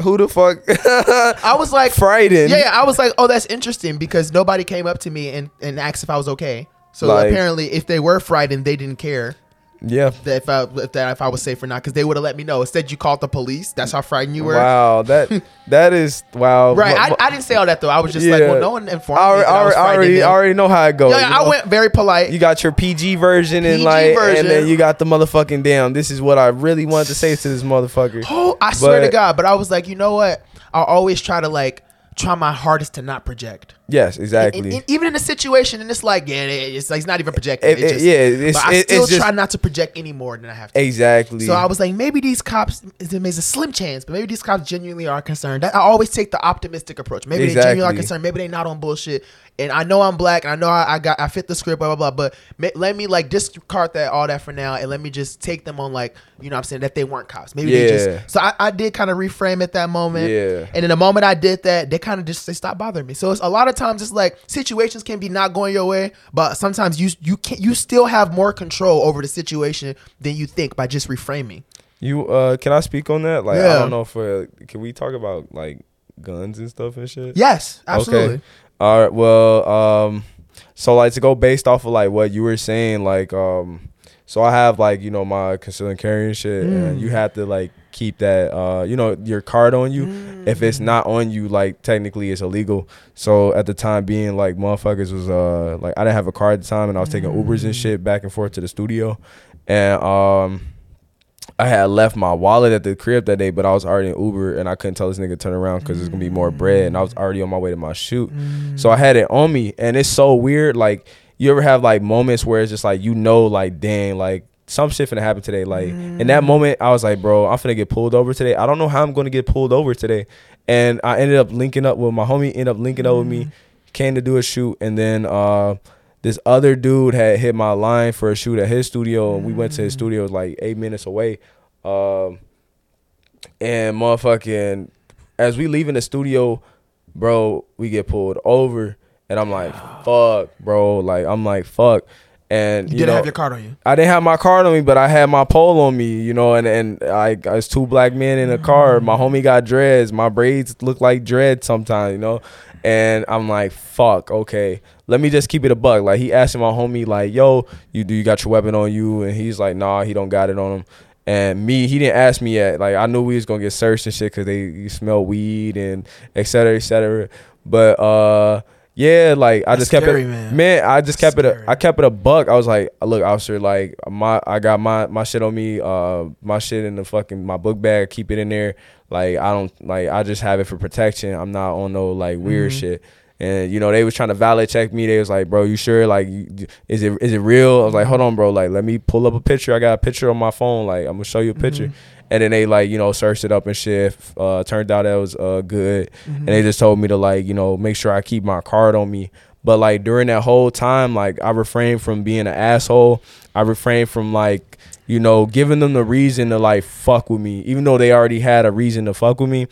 Who the fuck? <laughs> I was like, Frightened. Yeah, yeah. I was like, "Oh, that's interesting," because nobody came up to me and and asked if I was okay. So Like- apparently, if they were frightened, they didn't care yeah. if I if that if I was safe or not because they would have let me know. Instead, you called the police. That's how frightened you were. Wow. That <laughs> that is wow. Right. I, I didn't say all that though. I was just like, well, no one informed I me. I was I already. I already know how it goes. yeah, yeah, you I know? went very polite. You got your PG version and like, version. and then you got the motherfucking damn. This is what I really wanted to say to this motherfucker. oh, I swear to God. But I was like, you know what? I'll always try to like try my hardest to not project. Yes, And- exactly. and even in a situation, and it's like, yeah, it's like it's not even projecting. It- It, just, yeah, it's- but I it- still just- try not to project any more than I have to. exactly. So I was like, maybe these cops, there's a slim chance, but maybe these cops genuinely are concerned. I always take the optimistic approach. Maybe they genuinely are concerned. Maybe they're not on bullshit. And I know I'm black, and I know I, I got I fit the script, blah blah blah. But ma- let me like discard that all that for now, and let me just take them on like you know what I'm saying that they weren't cops. Maybe they just. So I, I did kind of reframe at that moment. Yeah. And in the moment I did that, they kind of just they stopped bothering me. So it's a lot of times it's like situations can be not going your way, but sometimes you you can you still have more control over the situation than you think by just reframing. you uh, can I speak on that? Like, I don't know if uh, can we talk about like guns and stuff and shit. Yes, absolutely. Okay. All right. Well, um, so like to go based off of like what you were saying, like um, so I have like you know my concealing carry and shit, and you have to like keep that uh, you know, your card on you. If it's not on you, like technically it's illegal. So at the time being, like motherfuckers was uh, like I didn't have a car at the time, and I was taking Ubers and shit back and forth to the studio, and um. I had left my wallet at the crib that day, but I was already in Uber and I couldn't tell this nigga to turn around because there's gonna be more bread, and I was already on my way to my shoot. So I had it on me, and it's so weird. Like you ever have like moments where it's just like you know, like dang, like some shit finna happen today. Like in that moment, I was like, bro, I'm finna get pulled over today. I don't know how I'm gonna get pulled over today, and I ended up linking up with my homie. Ended up linking up with me, came to do a shoot, and then uh this other dude had hit my line for a shoot at his studio, and we went to his studio was like eight minutes away. Um, and motherfucking as we leave in the studio, bro, we get pulled over, and I'm like, fuck, bro, like I'm like, fuck, and You, you, didn't know, have your card on you. I didn't have my card on me, but I had my pole on me, you know, and and I, I was two black men in a car. My homie got dreads. My braids look like dread sometimes, you know. And I'm like, fuck, okay. Let me just keep it a buck. Like he asked my homie, like, yo, you do you got your weapon on you? And he's like, nah, he don't got it on him. And me, he didn't ask me yet. Like I knew we was gonna get searched and shit because they you smell weed and et cetera, et cetera. But uh yeah, like I That's just kept scary, it man. I just kept it Scary. a, I kept it a buck. I was like, look, officer, like my I got my my shit on me, uh my shit in the fucking my book bag, keep it in there. Like I don't like I just have it for protection. I'm not on no like weird Mm-hmm. shit. And you know they was trying to valet check me. They was like, "Bro, you sure? Like, you, is it is it real?" I was like, "Hold on, bro. Like, let me pull up a picture. I got a picture on my phone. Like, I'm gonna show you a picture." And then they like you know searched it up and shit. Uh, turned out that was uh good. And they just told me to like you know make sure I keep my card on me. But like during that whole time, like I refrained from being an asshole. I refrained from like you know giving them the reason to like fuck with me, even though they already had a reason to fuck with me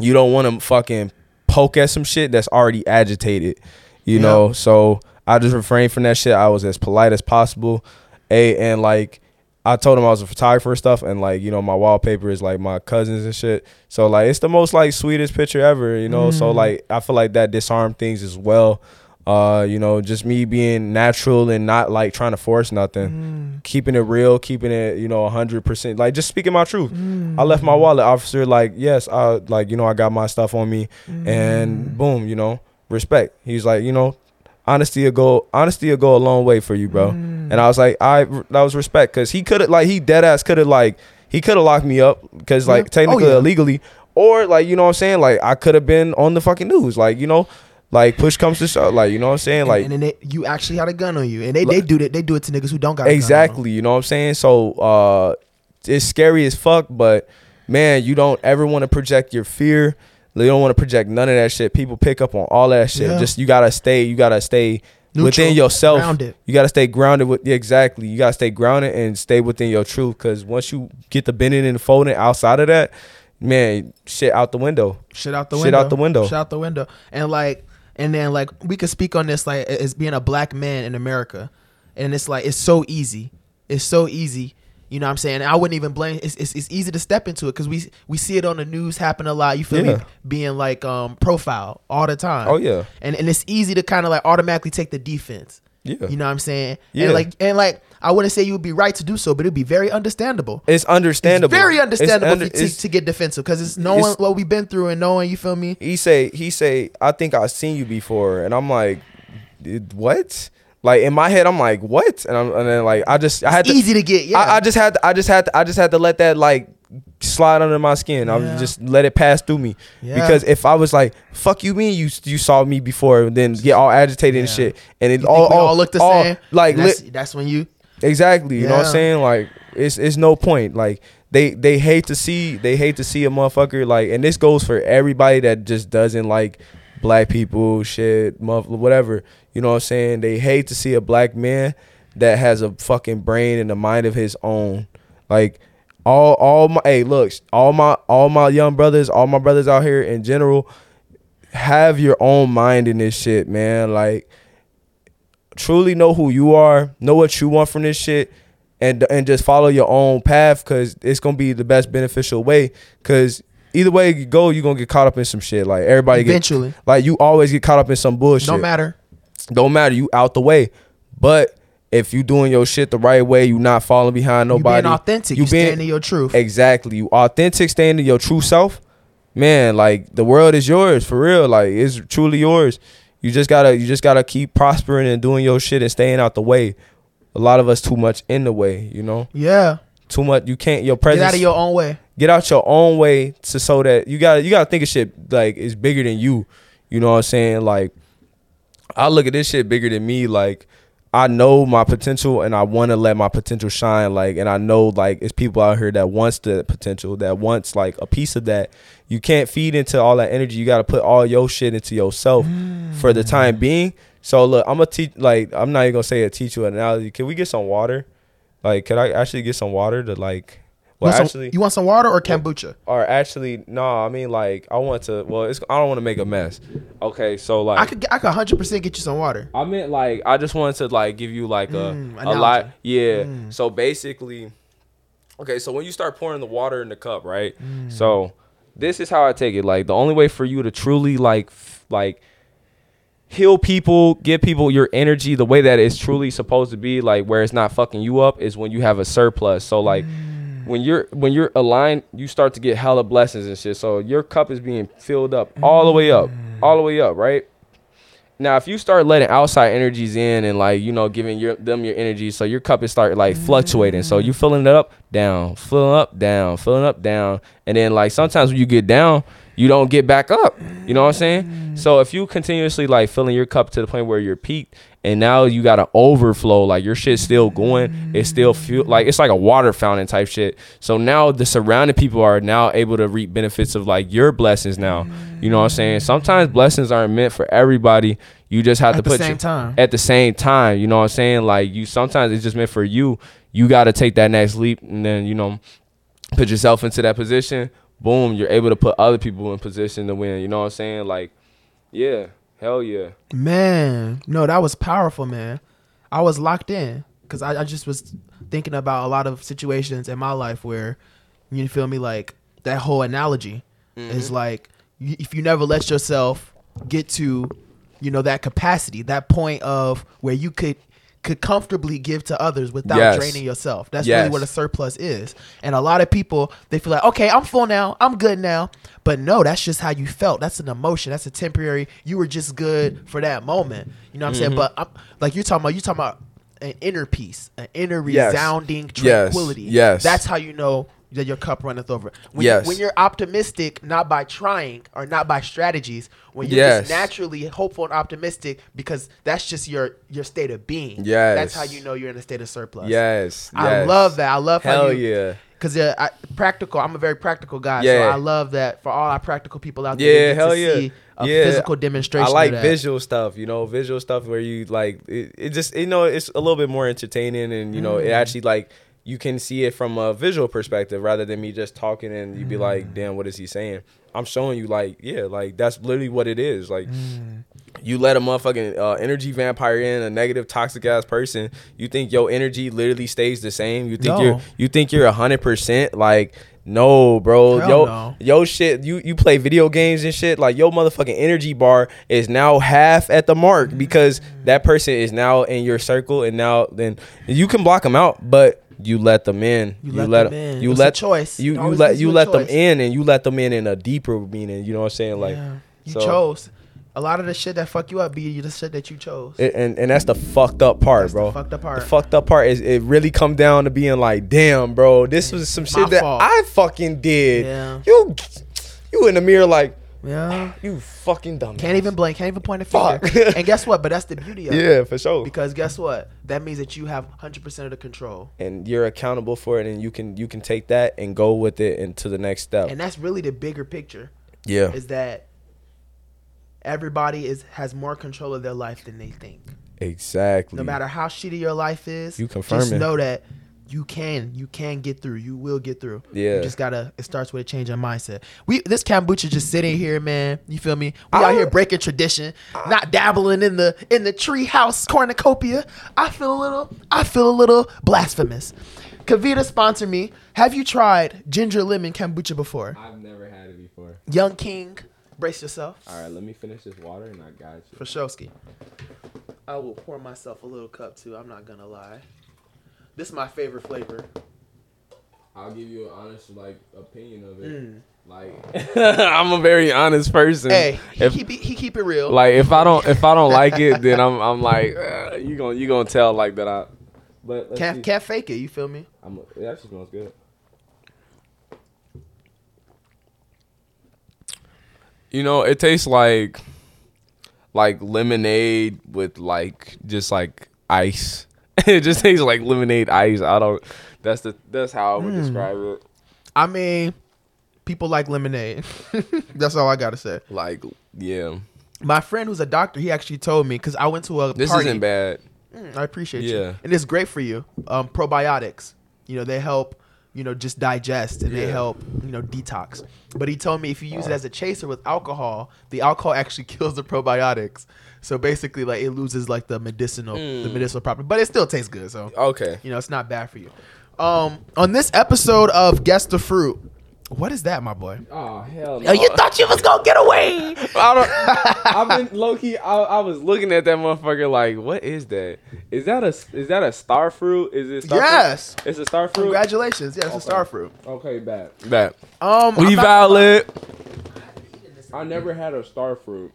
you don't want to fucking poke at some shit that's already agitated, you Yeah. know. So I just refrained from that shit. I was as polite as possible, a and like I told him I was a photographer and stuff, and like you know my wallpaper is like my cousins and shit. So like it's the most like sweetest picture ever, you know. So mm. like I feel like that disarmed things as well. Uh, you know, just me being natural and not like trying to force nothing, mm. keeping it real, keeping it, you know, hundred percent, like just speaking my truth. Mm. I left my wallet, officer. Like, yes, I like, you know, I got my stuff on me, and boom, you know, respect. He's like, you know, honesty will go, honesty will go a long way for you, bro. And I was like, I that was respect because he could have like he dead ass could have like he could have locked me up because like Yeah. Oh, technically yeah. illegally, or like you know what I'm saying, like I could have been on the fucking news, like you know. Like push comes to shove, like you know what I'm saying, like and, and then they, you actually had a gun on you, and they, they do that. They do it to niggas who don't got a gun on 'em. exactly you know what i'm saying so uh it's scary as fuck but man you don't ever want to project your fear you don't want to project none of that shit people pick up on all that shit Yeah. just you gotta stay you gotta stay Neutral, within yourself grounded. you gotta stay grounded with yeah, exactly you gotta stay grounded and stay within your truth because once you get the bending and folding outside of that man shit out the window Shit out the Shit window. out the window. Shit out the window. And like, and then like, we could speak on this like as being a black man in America, and it's like it's so easy. It's so easy. You know what I'm saying? I wouldn't even blame. It's, it's, it's easy to step into it because we we see it on the news happen a lot. You feel me? Being like um profile all the time. Oh, yeah. And and it's easy to kind of like automatically take the defense. Yeah. You know what I'm saying? Yeah. And like and like I wouldn't say you would be right to do so, but it'd be very understandable. it's understandable It's very It's understandable under- it's- to, to get defensive because it's knowing it's- what we've been through and knowing you feel me. he say he say I think I've seen you before, and I'm like, what? Like in my head, I'm like, what? And I'm and then like I just I had to easy to get, yeah. I, I just had to, I just had to, I just had to let that like slide under my skin. I was just let it pass through me Yeah. because if I was like, fuck you, mean you you saw me before, and then get all agitated and shit, and it all, all all look the all- same. like that's, lit- that's when you Exactly. You know what I'm saying? Like it's it's no point. Like they they hate to see they hate to see a motherfucker like and this goes for everybody that just doesn't like black people, shit, muff, whatever. You know what I'm saying? They hate to see a black man that has a fucking brain and a mind of his own. Like all all my hey look, all my all my young brothers, all my brothers out here in general, have your own mind in this shit, man. Like truly know who you are, know what you want from this shit, and and just follow your own path because it's gonna be the best beneficial way. Because either way you go, you're gonna get caught up in some shit. Like everybody Eventually. get, like you always get caught up in some bullshit. don't matter. Don't matter. You out the way, but. If you doing your shit the right way, you not falling behind You nobody. being authentic. You, being- standing your truth. Exactly. You authentic, staying to your true self. Man, like the world is yours for real. Like it's truly yours. You just gotta you just gotta keep prospering and doing your shit and staying out the way. A lot of us too much in the way, you know? yeah. Too much you can't your presence. Get out of your own way. get out your own way to so that you gotta you gotta think of shit like it's bigger than you. You know what I'm saying? Like I look at this shit bigger than me. Like I know my potential and I want to let my potential shine. Like and I know like it's people out here that wants the potential that wants like a piece of that. You can't feed into all that energy. You got to put all your shit into yourself for the time being. So look, I'm gonna teach. Like I'm not even gonna say a teach you an analogy. Can we get some water? Like, could I actually get some water to like? Well, some- actually, you want some water or kombucha? or actually, no. I mean, like, I want to. Well, it's. I don't want to make a mess. Okay, so like, I could I could hundred percent get you some water. I meant like I just wanted to like give you like a Mm, a lot. Yeah. Mm. So basically, okay. So when you start pouring the water in the cup, right? Mm. So this is how I take it. Like the only way for you to truly like f- like heal people, give people your energy the way that it's truly supposed to be, like where it's not fucking you up, is when you have a surplus. So like. When you're when you're aligned, you start to get hella blessings and shit. So your cup is being filled up all the way up, all the way up, right? Now, if you start letting outside energies in and like you know giving your them your energy, so your cup is start like fluctuating. So you filling it up, down, filling up, down, filling up, down, and then like sometimes when you get down, you don't get back up. You know what I'm saying? So if you continuously like filling your cup to the point where you're peaked, and now you got to overflow, like your shit's still going, it's still feel like it's like a water fountain type shit. So now the surrounding people are now able to reap benefits of like your blessings now. You know what I'm saying? Sometimes blessings aren't meant for everybody. You just have At to the put same your- time. at the same time. You know what I'm saying? Like you sometimes it's just meant for you. You got to take that next leap and then you know put yourself into that position. Boom, you're able to put other people in position to win. You know what I'm saying? Like, yeah, hell yeah. Man, no, that was powerful, man. I was locked in because I, I just was thinking about a lot of situations in my life where you feel me like that whole analogy is mm-hmm. like if you never let yourself get to you know that capacity, that point of where you could could comfortably give to others without Yes. draining yourself. That's Yes. really what a surplus is. And a lot of people they feel like, okay, I'm full now, I'm good now. But no, that's just how you felt. That's an emotion. That's a temporary. You were just good for that moment. You know what I'm saying? Mm-hmm. But I'm, like you're talking about, you're talking about an inner peace, an inner resounding Yes. tranquility. Yes. That's how you know that your cup runneth over. When, Yes. you, when you're optimistic, not by trying or not by strategies, when you're Yes. just naturally hopeful and optimistic, because that's just your your state of being. Yes. That's how you know you're in a state of surplus. Yes, I yes. love that. I love how Hell you, yeah. Cause uh, I, practical. I'm a very practical guy, Yeah. so I love that for all our practical people out there. Yeah, hell yeah. See a yeah. physical demonstration. I like visual stuff, you know, visual stuff where you like it, it just you know, it's a little bit more entertaining and you know, it Mm. actually like you can see it from a visual perspective rather than me just talking and you'd be Mm. like, damn, what is he saying? I'm showing you like, yeah, like that's literally what it is. Like Mm. you let a motherfucking uh, energy vampire in, a negative toxic ass person, you think your energy literally stays the same? You think No. you're you think you're hundred percent like no, bro. Hell yo, no. yo, shit. You you play video games and shit. Like your motherfucking energy bar is now half at the mark because that person is now in your circle, and now then you can block them out, but you let them in. You let them in. You It's let choice. You you let you you let them in, and you let them in in a deeper meaning. You know what I'm saying? Like, Yeah. you so- chose. A lot of the shit that fuck you up be the shit that you chose. It, and and that's the fucked up part, That's bro. fucked up part. The fucked up part is it really come down to being like, damn, bro, this was some My shit that fault. I fucking did. Yeah. You, you in the mirror like, yeah. you fucking dumb. Can't even blink. Can't even point a finger. Fuck. <laughs> and guess what? But that's the beauty of it. Yeah, for sure. Because guess what? That means that you have 100% of the control. and you're accountable for it, and you can you can take that and go with it into the next step. And that's really the bigger picture. yeah, Is that everybody is has more control of their life than they think. exactly. No matter how shitty your life is, You confirm just confirming. know that you can you can get through. You will get through. Yeah. You just gotta. It starts with a change in mindset. We this kombucha just sitting here, man. You feel me? We I- out here breaking tradition, not dabbling in the in the tree house cornucopia. I feel a little. I feel a little blasphemous. KeVita sponsor me. Have you tried ginger lemon kombucha before? I've never had it before. Young King, brace yourself. All right, let me finish this water, and I got you. For Showski. I will pour myself a little cup too. I'm not gonna lie. This is my favorite flavor. I'll give you an honest like opinion of it. Mm. Like, <laughs> I'm a very honest person. Hey, he if keep it, he keep it real. like if I don't if I don't like it, then I'm I'm <laughs> like uh, you gonna you gonna tell like that I. But can't see. can't fake it. You feel me? I'm, it actually smells good. You know, it tastes like like lemonade with like just like ice. <laughs> it just tastes like lemonade ice. I don't. That's the that's how I would describe it. I mean, people like lemonade. <laughs> That's all I gotta say. Like yeah, My friend who's a doctor, he actually told me because I went to a this party. isn't bad. Mm, I appreciate you. Yeah. And it's great for you. Um, probiotics. You know, they help you know, just digest and they help, you know, detox. But he told me if you use it as a chaser with alcohol, the alcohol <laughs> actually kills the probiotics. So basically, like it loses like the medicinal, the Mm. medicinal property, but it still tastes good. So Okay. you know, it's not bad for you. Um, on this episode of Guess the Fruit, what is that, my boy? Oh hell Oh, you thought you was gonna get away? <laughs> I don't. <laughs> I've been low key. I, I was looking at that motherfucker like, what is that? Is that a is that a star fruit? Is it? Star Yes. Fruit? It's a star fruit. Congratulations, yes, it's a star fruit. Okay, bad. Bad. Um, We I'm valid. I never had a star fruit.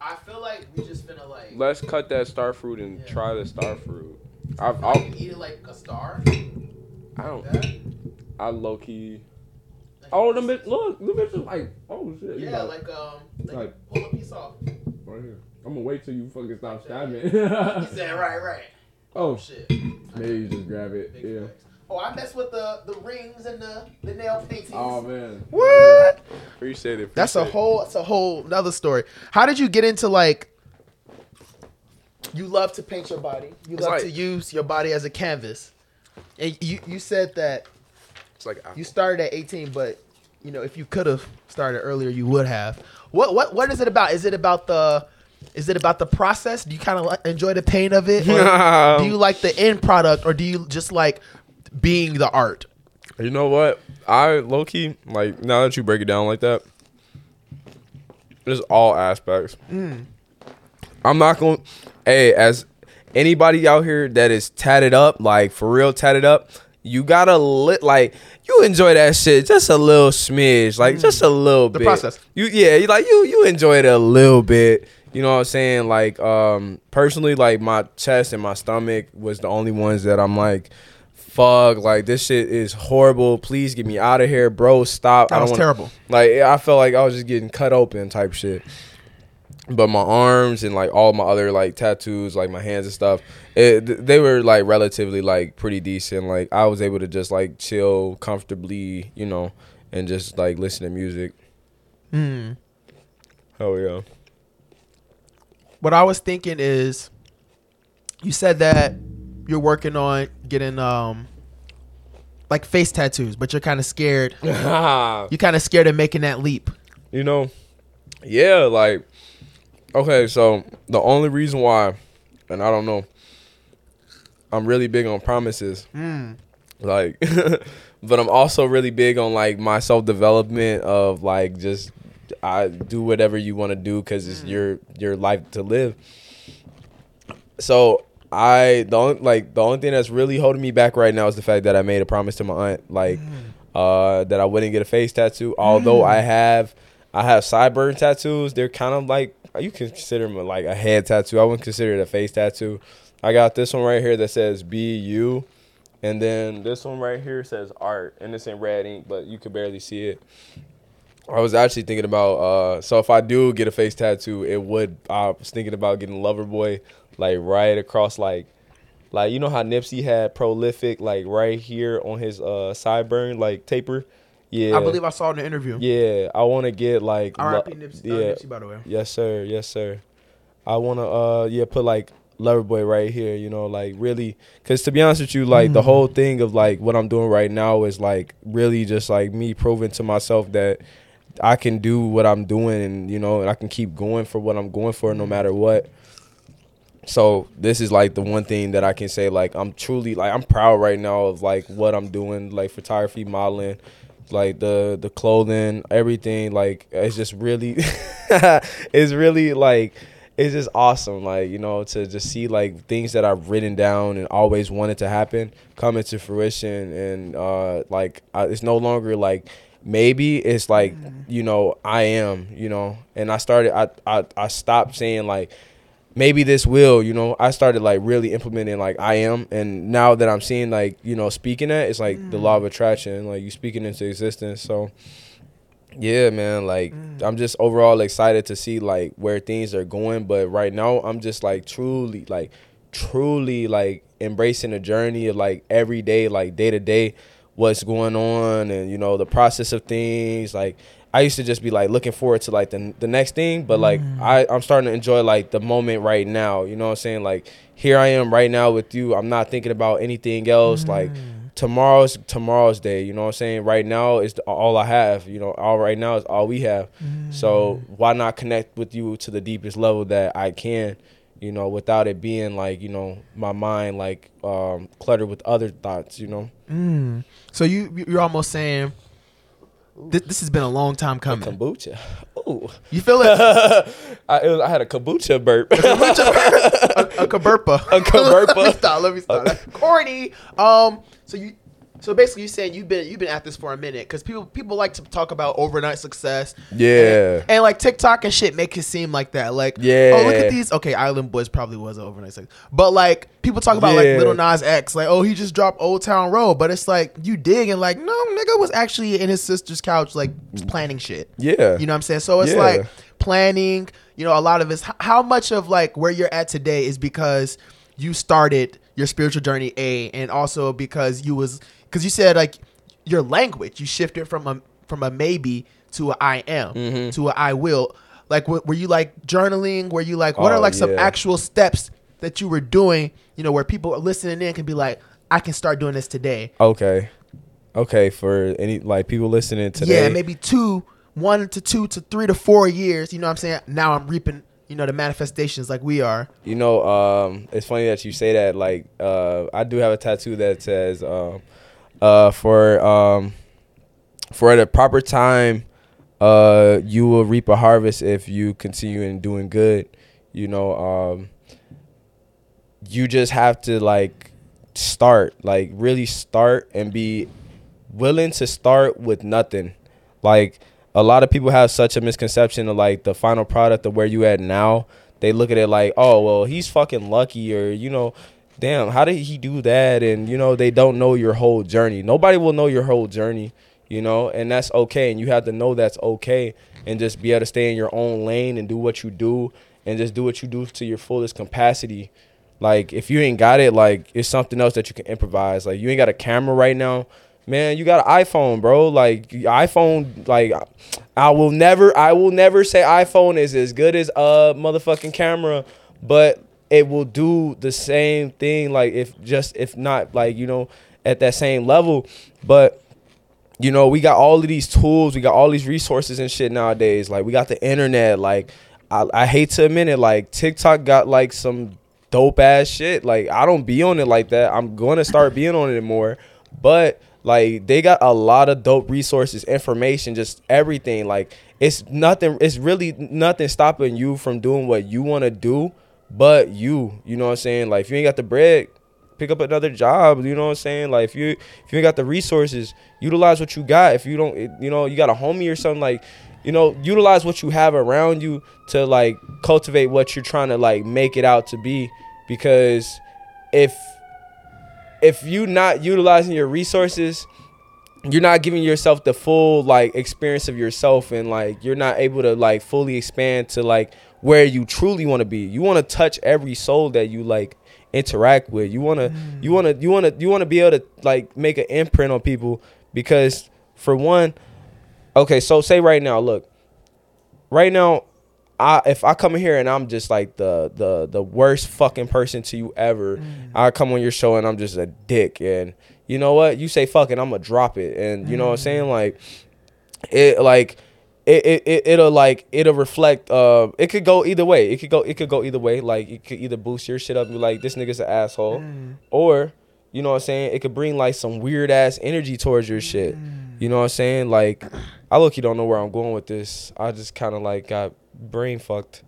I feel like we just finna like Let's cut that star fruit and Yeah. try the star fruit. I've, I'll, eat it like a star. I don't. I low key. Oh, the bitch! Look, the bitch is like, oh shit. Yeah, know, like um, like, Like- pull a piece off. right here. I'm gonna wait till you fucking stop stabbing. <laughs> He said, right, right. oh, Shit. maybe you just grab it. Big Yeah. flex. Oh, I mess with the the rings and the the nail paintings. Oh man. what? Appreciate it. That's a whole that's a whole another story. How did you get into like you love to paint your body. You It's love like- to use your body as a canvas. And you you said that It's like you started at 18, but you know, if you could have started earlier, you would have. What what what is it about? Is it about the is it about the process? Do you kind of like, enjoy the pain of it? Or <laughs> do you like the end product or do you just like being the art? You know what? I low key like now that you break it down like that. It's all aspects. I'm not going. Hey, as anybody out here that is tatted up, like for real tatted up, you gotta lit like you enjoy that shit just a little smidge, like just a little The bit. process. You yeah, you like you you enjoy it a little bit. You know what I'm saying? Like um personally, like my chest and my stomach was the only ones that I'm like. Fuck, like this shit is horrible. Please get me out of here, bro. Stop. That I was wanna- terrible. Like I felt like I was just getting cut open type shit. But my arms and like all my other like tattoos, like my hands and stuff, it, they were like relatively like pretty decent. Like I was able to just like chill comfortably, you know, and just like listen to music. Hmm. Hell yeah. What I was thinking is, you said that you're working on getting um, like face tattoos, but you're kind of scared. <laughs> You're kind of scared of making that leap. you know, yeah, like okay, so the only reason why, and I don't know, I'm really big on promises. Like, <laughs> but I'm also really big on like my self development of like just I do whatever you want to do because it's your your life to live. So I the only, like the only thing that's really holding me back right now is the fact that I made a promise to my aunt like uh that I wouldn't get a face tattoo. Although I have I have sideburn tattoos. They're kind of like you can consider them like a head tattoo. I wouldn't consider it a face tattoo. I got this one right here that says "Be You," and then this one right here says "Art," and it's in red ink, but you could barely see it. I was actually thinking about uh so if I do get a face tattoo, it would I was thinking about getting Loverboy like right across like like you know how Nipsey had prolific like right here on his uh sideburn like taper. Yeah. I believe I saw in the interview. Yeah, I want to get like lo- R.I.P. Nipsey, uh, Yeah. Nipsey, by the way. Yes, sir. Yes, sir. I want to uh yeah, put like Loverboy right here, you know, like really cuz to be honest with you, like the whole thing of like what I'm doing right now is like really just like me proving to myself that I can do what I'm doing and you know, and I can keep going for what I'm going for no matter what. So this is like the one thing that I can say like I'm truly like I'm proud right now of like what I'm doing like photography modeling like the the clothing everything like it's just really <laughs> it's really like it's just awesome like you know to just see like things that I've written down and always wanted to happen come into fruition and uh like I, it's no longer like maybe it's like you know I am you know and I started I I, I stopped saying like maybe this will, you know, I started like really implementing like I am. And now that I'm seeing like, you know, speaking that, it's like the law of mm. attraction, like you speaking into existence. So yeah, man, like mm. I'm just overall excited to see like where things are going, but right now I'm just like truly like truly like embracing the journey of like every day, like day to day what's going on and you know the process of things like I used to just be like looking forward to like the the next thing, but like mm. I I'm starting to enjoy like the moment right now. You know what I'm saying? Like here I am right now with you. I'm not thinking about anything else. Like mm. tomorrow's tomorrow's day. You know what I'm saying? Right now is all I have. You know, all right now is all we have. So mm. why not connect with you to the deepest level that I can? You know, without it being like you know my mind like um, cluttered with other thoughts. You know, So you you're almost saying this, this has been a long time coming. kombucha. Ooh, You feel it? <laughs> I, it was, I had a kombucha burp. a, burp a <laughs> kaburpa. A kaburpa. let <laughs> me stop. Let me stop. Corny. Um. So you. So basically, you're saying you've been you've been at this for a minute because people people like to talk about overnight success. Yeah. And, and, like TikTok and shit make it seem like that. Like, Yeah. Oh, look at these. Okay, Island Boys probably was an overnight success, but like people talk about Yeah. like Lil Nas X, like oh he just dropped Old Town Road, but it's like you dig and like no nigga was actually in his sister's couch like planning shit. Yeah. You know what I'm saying? So it's Yeah. like planning, you know, a lot of it's how much of like where you're at today is because you started your spiritual journey A and also because you was cuz you said like your language, you shifted from a from a maybe to a I am Mm-hmm. to a I will. Like w- were you like journaling? Were you like what Oh, are like some actual steps that you were doing, you know, where people are listening in can be like I can start doing this today. Okay. Okay, for any like people listening today. Yeah, maybe two, one to two to three to four years. You know what I'm saying? Now I'm reaping, you know, the manifestations like we are. You know, um, it's funny that you say that. Like, uh, I do have a tattoo that says, um, uh, for um, for the proper time, uh, you will reap a harvest if you continue in doing good. You know, um, you just have to like start, like really start and be willing to start with nothing. Like a lot of people have such a misconception of like the final product of where you at now. They look at it like, oh well, he's fucking lucky, or you know, damn, how did he do that? And you know, they don't know your whole journey. Nobody will know your whole journey, you know, and that's okay. And you have to know that's okay, and just be able to stay in your own lane and do what you do, and just do what you do to your fullest capacity. Like if you ain't got it, like it's something else that you can improvise. Like you ain't got a camera right now, man. You got an iPhone, bro. Like iPhone, like I will never, I will never say iPhone is as good as a motherfucking camera, but it will do the same thing. Like if just if not like you know at that same level, but you know, we got all of these tools, we got all these resources and shit nowadays. Like we got the internet. Like I, I hate to admit it, like TikTok got like some dope ass shit. Like I don't be on it like that. I'm gonna start being on it more. But like they got a lot of dope resources, information, just everything. Like it's nothing it's really nothing stopping you from doing what you wanna do but you. You know what I'm saying? Like if you ain't got the bread, pick up another job. You know what I'm saying? Like if you if you ain't got the resources, utilize what you got. If you don't, you know, you got a homie or something like, you know, utilize what you have around you to like cultivate what you're trying to like make it out to be. Because if if you not utilizing your resources, you're not giving yourself the full like experience of yourself and like you're not able to like fully expand to like where you truly want to be. You want to touch every soul that you like interact with. You want to mm. you want to you want to you want to be able to like make an imprint on people because for one okay so say right now look. Right now I if I come in here and I'm just like the the the worst fucking person to you ever, mm. I come on your show and I'm just a dick. And you know what? You say fuck it, I'm gonna drop it. And you know what I'm mm. saying? Like it like it, it, it it'll like it'll reflect uh it could go either way. It could go it could go either way. Like it could either boost your shit up and be like this nigga's an asshole. Or you know what I'm saying? It could bring like some weird ass energy towards your shit. You know what I'm saying? Like I look you don't know where I'm going with this. I just kinda like got brain fucked.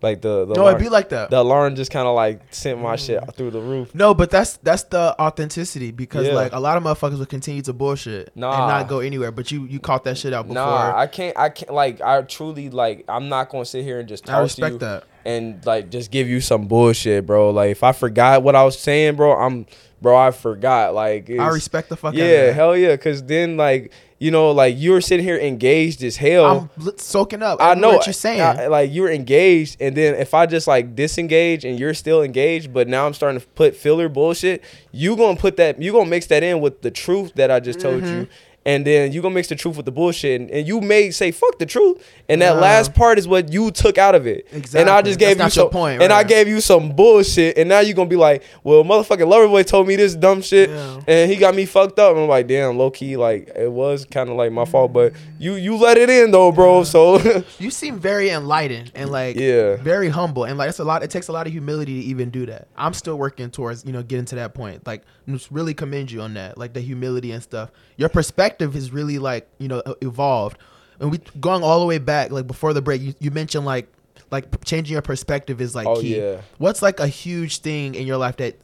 Like the, the No, alarm, it'd be like that. the alarm just kinda like sent my shit mm. through the roof. No, but that's that's the authenticity because Yeah. like a lot of motherfuckers will continue to bullshit Nah. and not go anywhere. But you you caught that shit out before. Nah, I can't. I can't. Like, I truly like. I'm not gonna sit here and just. I Talk respect to you that. And like, just give you some bullshit, bro. Like, if I forgot what I was saying, bro, I'm, bro, I forgot. Like, I respect the fuck out of Yeah, hell yeah. Cause then, like, you know, like you were sitting here engaged as hell. I'm soaking up. I know what you're saying. I- like you're engaged, and then if I just like disengage and you're still engaged, but now I'm starting to put filler bullshit, you gonna put that, you gonna mix that in with the truth that I just told Mm-hmm. you, and then you gonna mix the truth with the bullshit, and, and you may say fuck the truth, and that Nah. last part is what you took out of it. Exactly. And I just gave That's you some, point, and I gave you some bullshit, and now you are gonna be like, well, motherfucking Loverboy told me this dumb shit, Yeah. and he got me fucked up. And I'm like, damn, low key, like it was kind of like my fault, but you you let it in though, bro. So <laughs> You seem very enlightened and like Yeah. very humble and like it's a lot. It takes a lot of humility to even do that. I'm still working towards you know getting to that point. Like really commend you on that, like the humility and stuff. Your perspective is really like you know evolved. And we going all the way back, like before the break, you, you mentioned like like changing your perspective is like Oh, key. yeah. What's like a huge thing in your life that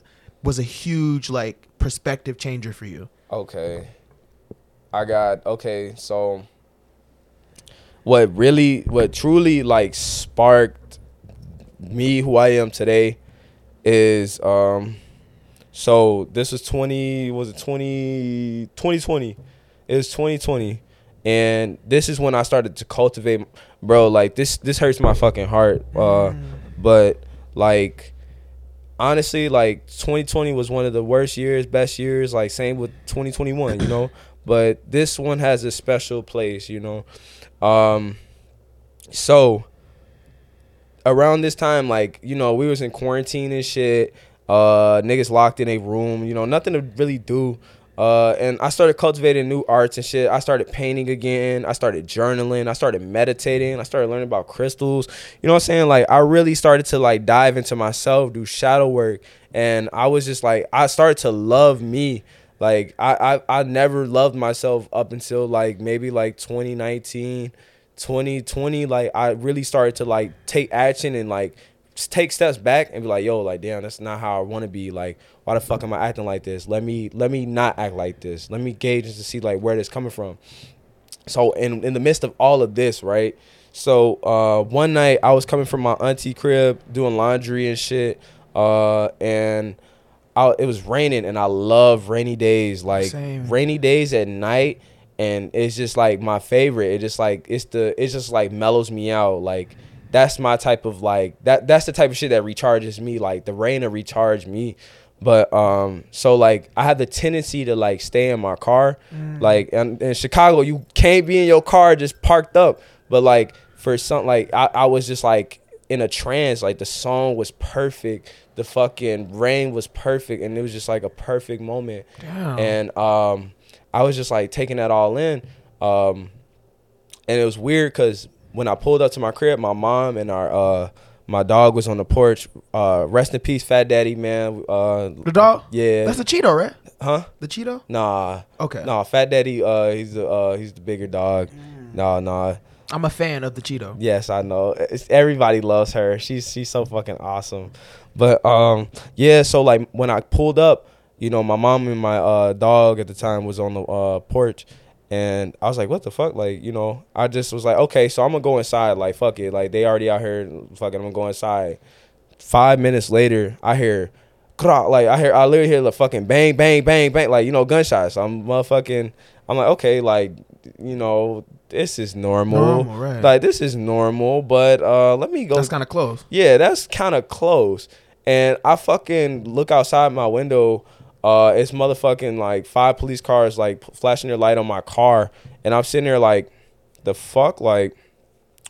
was a huge like perspective changer for you? Okay. I got okay, so what really what truly like sparked me who I am today is um so this was 20 was it 20 2020 it was 2020 and this is when I started to cultivate bro like this this hurts my fucking heart uh but like honestly like 2020 was one of the worst years best years like same with 2021 you know? <coughs> But this one has a special place you know? Um so around this time like you know we was in quarantine and shit uh niggas locked in a room you know nothing to really do uh and i started cultivating new arts and shit. I started painting again. I started journaling. I started meditating. I started learning about crystals. You know what i'm saying? Like i really started to like dive into myself do shadow work. And i was just like i started to love me. Like i i, I never loved myself up until like maybe like 2019 2020 like i really started to like take action and like take steps back and be like yo like damn that's not how i want to be. Like why the fuck am i acting like this? Let me let me not act like this. Let me gauge to see like where this coming from. So in in the midst of all of this right? So uh one night i was coming from my auntie crib doing laundry and shit uh and I, it was raining and i love rainy days like Same. rainy days at night and it's just like my favorite. It just like it's the it's just like mellows me out. Like that's my type of like that that's the type of shit that recharges me. Like the rain to recharge me but um so like i had the tendency to like stay in my car. Like and in chicago you can't be in your car just parked up. But like for some like i, I was just like in a trance. Like the song was perfect. The fucking rain was perfect. And it was just like a perfect moment. Damn. and um i was just like taking that all in. Um and it was weird because when I pulled up to my crib, my mom and our uh my dog was on the porch. Uh, rest in peace, Fat Daddy, man. Uh, The dog? Yeah. That's the Cheeto, right? huh? The Cheeto? Nah. Okay. Nah, Fat Daddy. Uh, he's the uh he's the bigger dog. Nah, nah. I'm a fan of the Cheeto. Yes, I know. It's, everybody loves her. She's she's so fucking awesome. But um, yeah. So like when I pulled up, you know, my mom and my uh dog at the time was on the uh porch, and I was like, what the fuck? Like, you know, I just was like, okay, so I'm gonna go inside. Like, fuck it. Like they already out here. Fucking, I'm gonna go inside. Five minutes later, I hear. Like I hear, I literally hear the fucking bang, bang, bang, bang, like you know, gunshots. I'm motherfucking. I'm like, okay, like you know, this is normal. Normal, right. Like this is normal, but uh, let me go. That's kind of close. yeah, that's kind of close. And I fucking look outside my window. Uh, it's motherfucking like five police cars like flashing their light on my car, and I'm sitting there like, the fuck, like,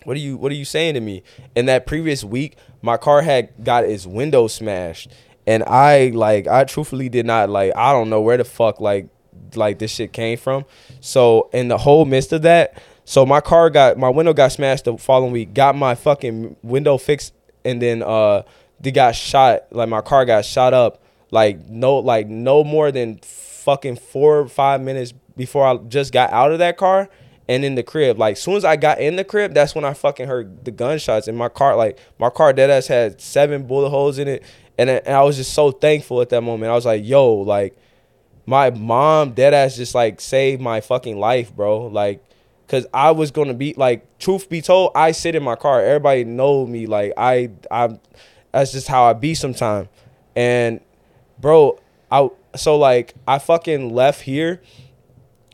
what are you what are you saying to me? In that previous week, my car had got its window smashed, and I like I truthfully did not like I don't know where the fuck like like this shit came from. So in the whole midst of that, so my car got my window got smashed the following week. Got my fucking window fixed, and then uh they got shot. Like my car got shot up. Like no like no more than fucking four or five minutes before I just got out of that car and in the crib. Like soon as I got in the crib, that's when I fucking heard the gunshots in my car. Like my car dead ass had seven bullet holes in it. And, I- and I was just so thankful at that moment. I was like, yo, like my mom dead ass just like saved my fucking life, bro. Like, cause I was gonna be like, truth be told, I sit in my car. Everybody know me. Like I, I, that's just how I be sometimes. And, bro, I so like I fucking left here.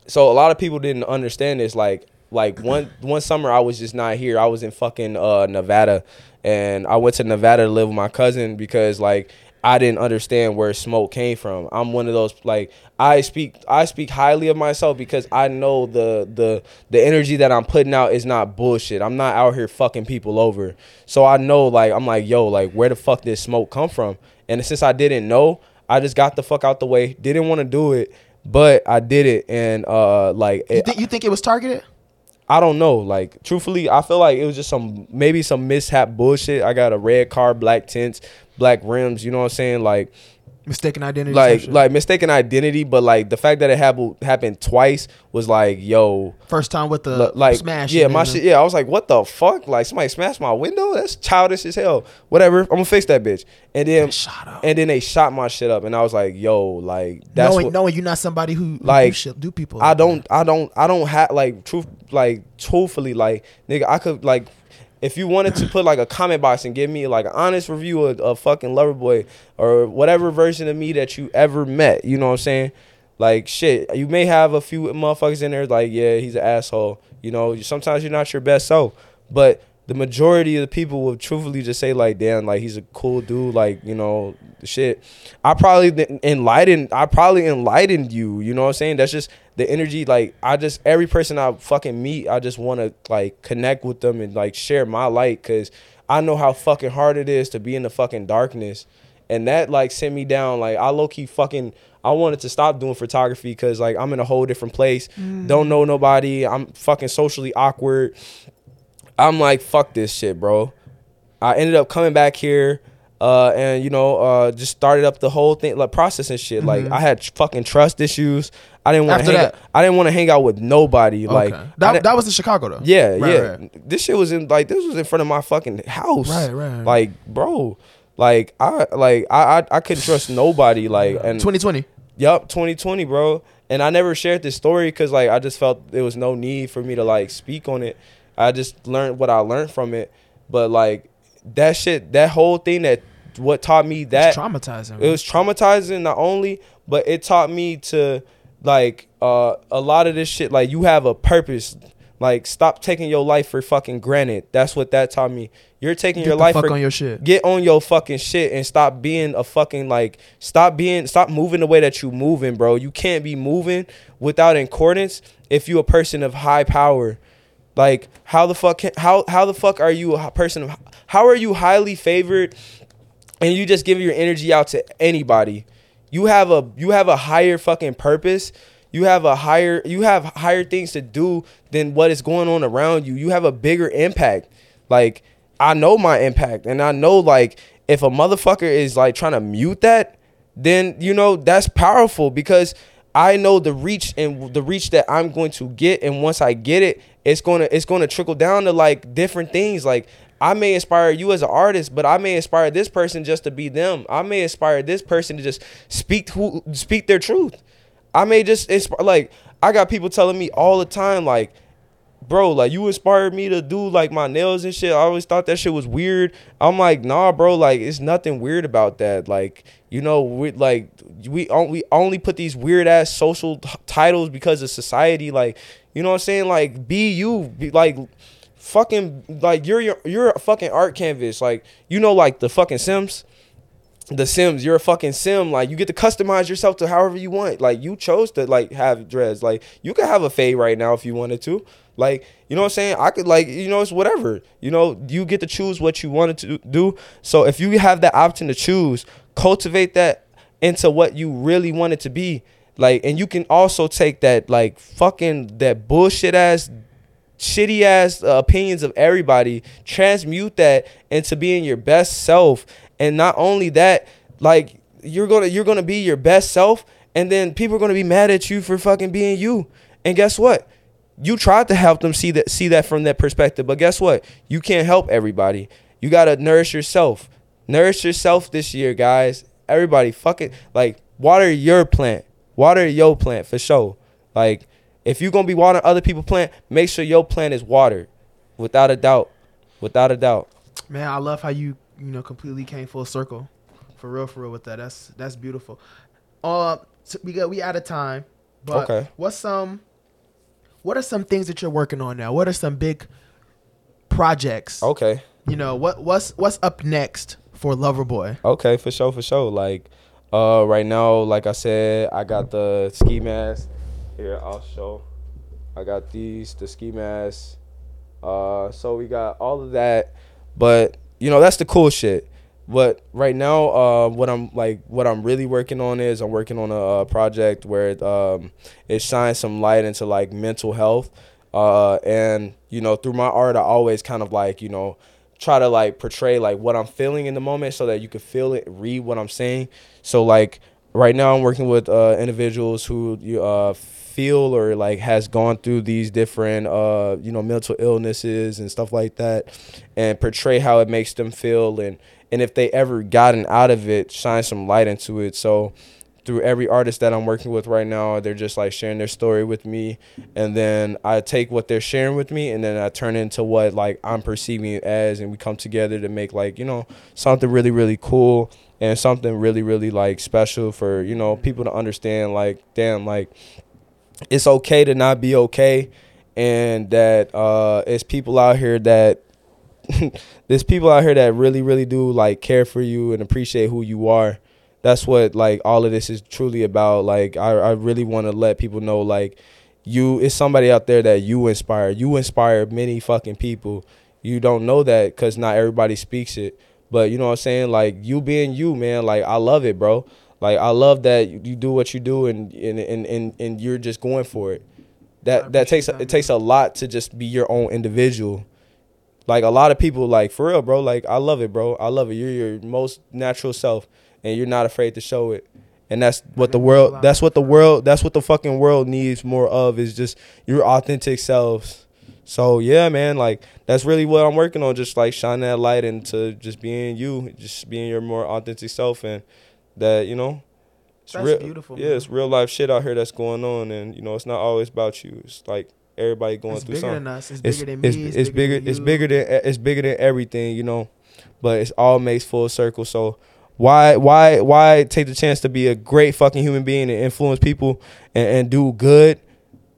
So a lot of people didn't understand this. Like, like one <clears throat> one summer I was just not here. I was in fucking uh Nevada, and I went to Nevada to live with my cousin because like I didn't understand where smoke came from. I'm one of those like I speak I speak highly of myself because I know the the the energy that I'm putting out is not bullshit. I'm not out here fucking people over. So I know like I'm like yo like where the fuck did smoke come from? And since I didn't know, I just got the fuck out the way. Didn't want to do it, but I did it and uh like You it, you think it was targeted? I don't know. Like truthfully, I feel like it was just some maybe some mishap bullshit. I got a red car, black tints, black rims. You know what I'm saying? Like Mistaken identity. like like mistaken identity, but like the fact that it happened happened twice was like yo. first time with the like smash. yeah, my shit. Yeah, I was like, what the fuck? Like somebody smashed my window. That's childish as hell. Whatever. I'm gonna fix that bitch. And then shot up. and then they shot my shit up, and I was like, yo, like that's knowing, what, knowing you're not somebody who, who Like, shit, do people. I don't, I don't, I don't have like truth, like truthfully, like nigga, I could like, if you wanted to put like a comment box and give me like an honest review of, of fucking Loverboy or whatever version of me that you ever met, you know what I'm saying? Like shit, you may have a few motherfuckers in there like, yeah, he's an asshole. You know, sometimes you're not your best self, but the majority of the people will truthfully just say like, damn, like he's a cool dude, like you know, shit. I probably enlightened. I probably enlightened you. You know what I'm saying? That's just the energy. Like I just every person I fucking meet, I just want to like connect with them and like share my light because I know how fucking hard it is to be in the fucking darkness, and that like sent me down. Like I low key fucking. I wanted to stop doing photography because like I'm in a whole different place. Don't know nobody. I'm fucking socially awkward. I'm like, fuck this shit, bro. I ended up coming back here, uh, and you know, uh, just started up the whole thing, like processing shit. Like I had fucking trust issues. I didn't want to hang. Out, I didn't want to hang out with nobody. Like Okay. I that, that was in Chicago though. yeah, Right, yeah. right. This shit was in like this was in front of my fucking house. Right, right. Like, bro, like I like I I, I couldn't trust nobody. Like, and 2020. Yup, 2020, bro. And I never shared this story because like I just felt there was no need for me to like speak on it. I just learned what I learned from it. But like that shit, that whole thing that what taught me that It's traumatizing. it was traumatizing not only, but it taught me to like uh a lot of this shit like you have a purpose. Like stop taking your life for fucking granted. That's what that taught me. You're taking Get your life for on your shit. get on your fucking shit and stop being a fucking like stop being stop moving the way that you're moving, bro. You can't be moving without accordance if you a person of high power. Like how the fuck can, how how the fuck are you a person of how are you highly favored and you just give your energy out to anybody? You have a you have a higher fucking purpose. You have a higher you have higher things to do than what is going on around you. You have a bigger impact. Like I know my impact and I know like if a motherfucker is like trying to mute that, then you know that's powerful because I know the reach and the reach that I'm going to get and once I get it, it's going to it's going to trickle down to like different things like I may inspire you as an artist, but I may inspire this person just to be them. I may inspire this person to just speak who speak their truth. I may just inspire like I got people telling me all the time like bro, like you inspired me to do like my nails and shit. I always thought that shit was weird. I'm like, nah, bro, like it's nothing weird about that. Like, you know, we like we we only put these weird ass social t- titles because of society. Like, you know what I'm saying? Like, be you, be like fucking like you're your you're a fucking art canvas. Like, you know, like the fucking Sims the Sims, you're a fucking Sim. Like you get to customize yourself to however you want. Like you chose to like have dreads. Like you could have a fade right now if you wanted to. Like you know what I'm saying? I could like you know it's whatever. You know you get to choose what you wanted to do. So if you have that option to choose, cultivate that into what you really want it to be. Like and you can also take that like fucking that bullshit ass shitty ass uh, opinions of everybody, transmute that into being your best self. And not only that, like you're gonna you're gonna be your best self, and then people are gonna be mad at you for fucking being you. And guess what? You tried to help them see that see that from that perspective, but guess what? You can't help everybody. You gotta nourish yourself. Nourish yourself this year, guys. Everybody, fucking like water your plant. Water your plant for sure. Like if you're gonna be watering other people's plant, make sure your plant is watered, without a doubt, without a doubt. Man, I love how you you know completely came full circle, for real, for real with that. That's that's beautiful. Uh, so we got we out of time, but Okay. what's some, what are some things that you're working on now? What are some big projects? Okay. You know what what's what's up next for Loverboy? Okay, for sure, for sure. Like, uh, right now, like I said, I got the ski mask. Here, I'll show. I got these, the ski masks. Uh, so we got all of that, but you know that's the cool shit. But right now, uh, what I'm like, what I'm really working on is I'm working on a, uh project where it, um, it shines some light into like mental health. Uh, and you know, through my art, I always kind of like you know try to like portray like what I'm feeling in the moment so that you can feel it, read what I'm saying. So like right now, I'm working with uh, individuals who you uh, feel or like has gone through these different uh, you know mental illnesses and stuff like that, and portray how it makes them feel and and if they ever gotten out of it, shine some light into it. So through every artist that I'm working with right now, they're just like sharing their story with me, and then I take what they're sharing with me, and then I turn into what like I'm perceiving it as, and we come together to make like you know something really really cool and something really really like special for you know people to understand like damn like it's okay to not be okay, and that uh, it's people out here that <laughs> there's people out here that really really do like care for you and appreciate who you are. That's what like all of this is truly about. Like i, I really want to let people know like you it's somebody out there that you inspire. You inspire many fucking people. You don't know that because not everybody speaks it. But you know what i'm saying? Like you being you man like i love it bro like i love that you do what you do and and and, and, and you're just going for it. That that takes that, it takes a lot to just be your own individual. Like a lot of people like for real bro like i love it bro. I love it. You're your most natural self and you're not afraid to show it. And that's what the world that's what the world that's what the fucking world needs more of is just your authentic selves. So yeah man like that's really what i'm working on just like shine that light into just being you just being your more authentic self and that you know it's That's real, beautiful, yeah man. it's real life shit out here that's going on and you know it's not always about you. It's like everybody going It's through bigger something. than us. It's it's bigger than me. it's, It's, it's bigger than it's bigger than it's bigger than everything you know but it's all makes full circle. So why why why take the chance to be a great fucking human being and influence people and, and do good?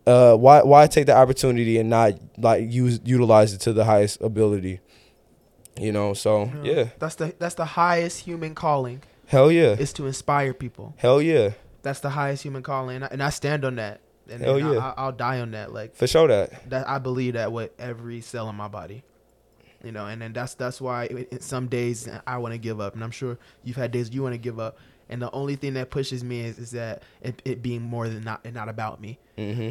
Uh why why take the opportunity and not like use utilize it to the highest ability? You know so yeah. That's the that's the highest human calling hell yeah is to inspire people. hell yeah That's the highest human calling, and I, and I stand on that. And, Hell and yeah. I, will die on that. Like for sure that that, I believe that with every cell in my body. You know, and then that's that's why it- some days I want to give up, and I'm sure you've had days you want to give up. And the only thing that pushes me is, is that it, it being more than not and not about me. mm-hmm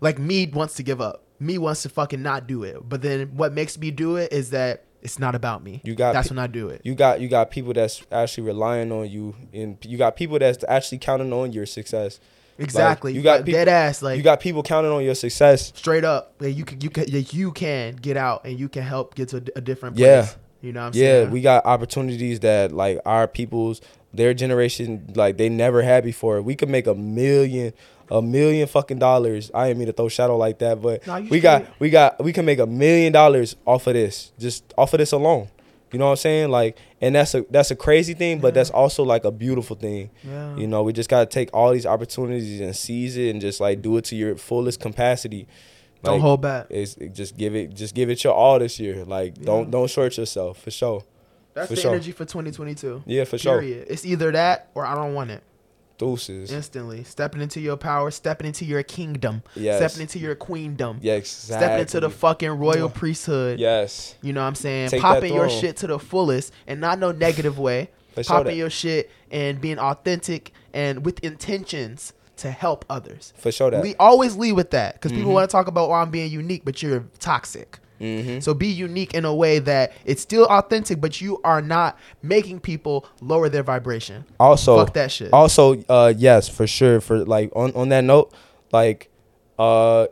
Like me wants to give up. Me wants to fucking not do it. But then what makes me do it is that it's not about me. You got that's pe- when I do it. you got you got people that's actually relying on you and you got people that's actually counting on your success Exactly. you you got people- dead ass like you got people counting on your success straight up. Like you can you can you can get out and you can help get to a, a different place. Yeah. You know what I'm yeah saying? Yeah, we got opportunities that like our people's their generation like they never had before. We could make a million a million fucking dollars. I didn't mean to throw shadow like that but you we got straight. we got we can make a million dollars off of this just off of this alone. You know what i'm saying? Like and that's a that's a crazy thing but Yeah. that's also like a beautiful thing. Yeah. you know we just got to take all these opportunities and seize it and just like do it to your fullest capacity. Don't hold back. it's it just give it just give it your all this year. Like don't don't short yourself for sure That's for the sure. energy for 2022. yeah for sure Period. It's either that or I don't want it. deuces Instantly. Stepping into your power, stepping into your kingdom, Yes. stepping into your queendom, yeah exactly stepping into the fucking royal priesthood. yes You know what I'm saying? Take Popping your shit to the fullest and not no negative way. For sure Popping that. your shit and being authentic and with intentions to help others. for sure that Le- always lead with that because people Mhm. want to talk about, oh, I'm being unique, but you're toxic. Mm-hmm. So be unique in a way that it's still authentic, but you are not making people lower their vibration. also Fuck that shit. also uh yes for sure for like on on that note like uh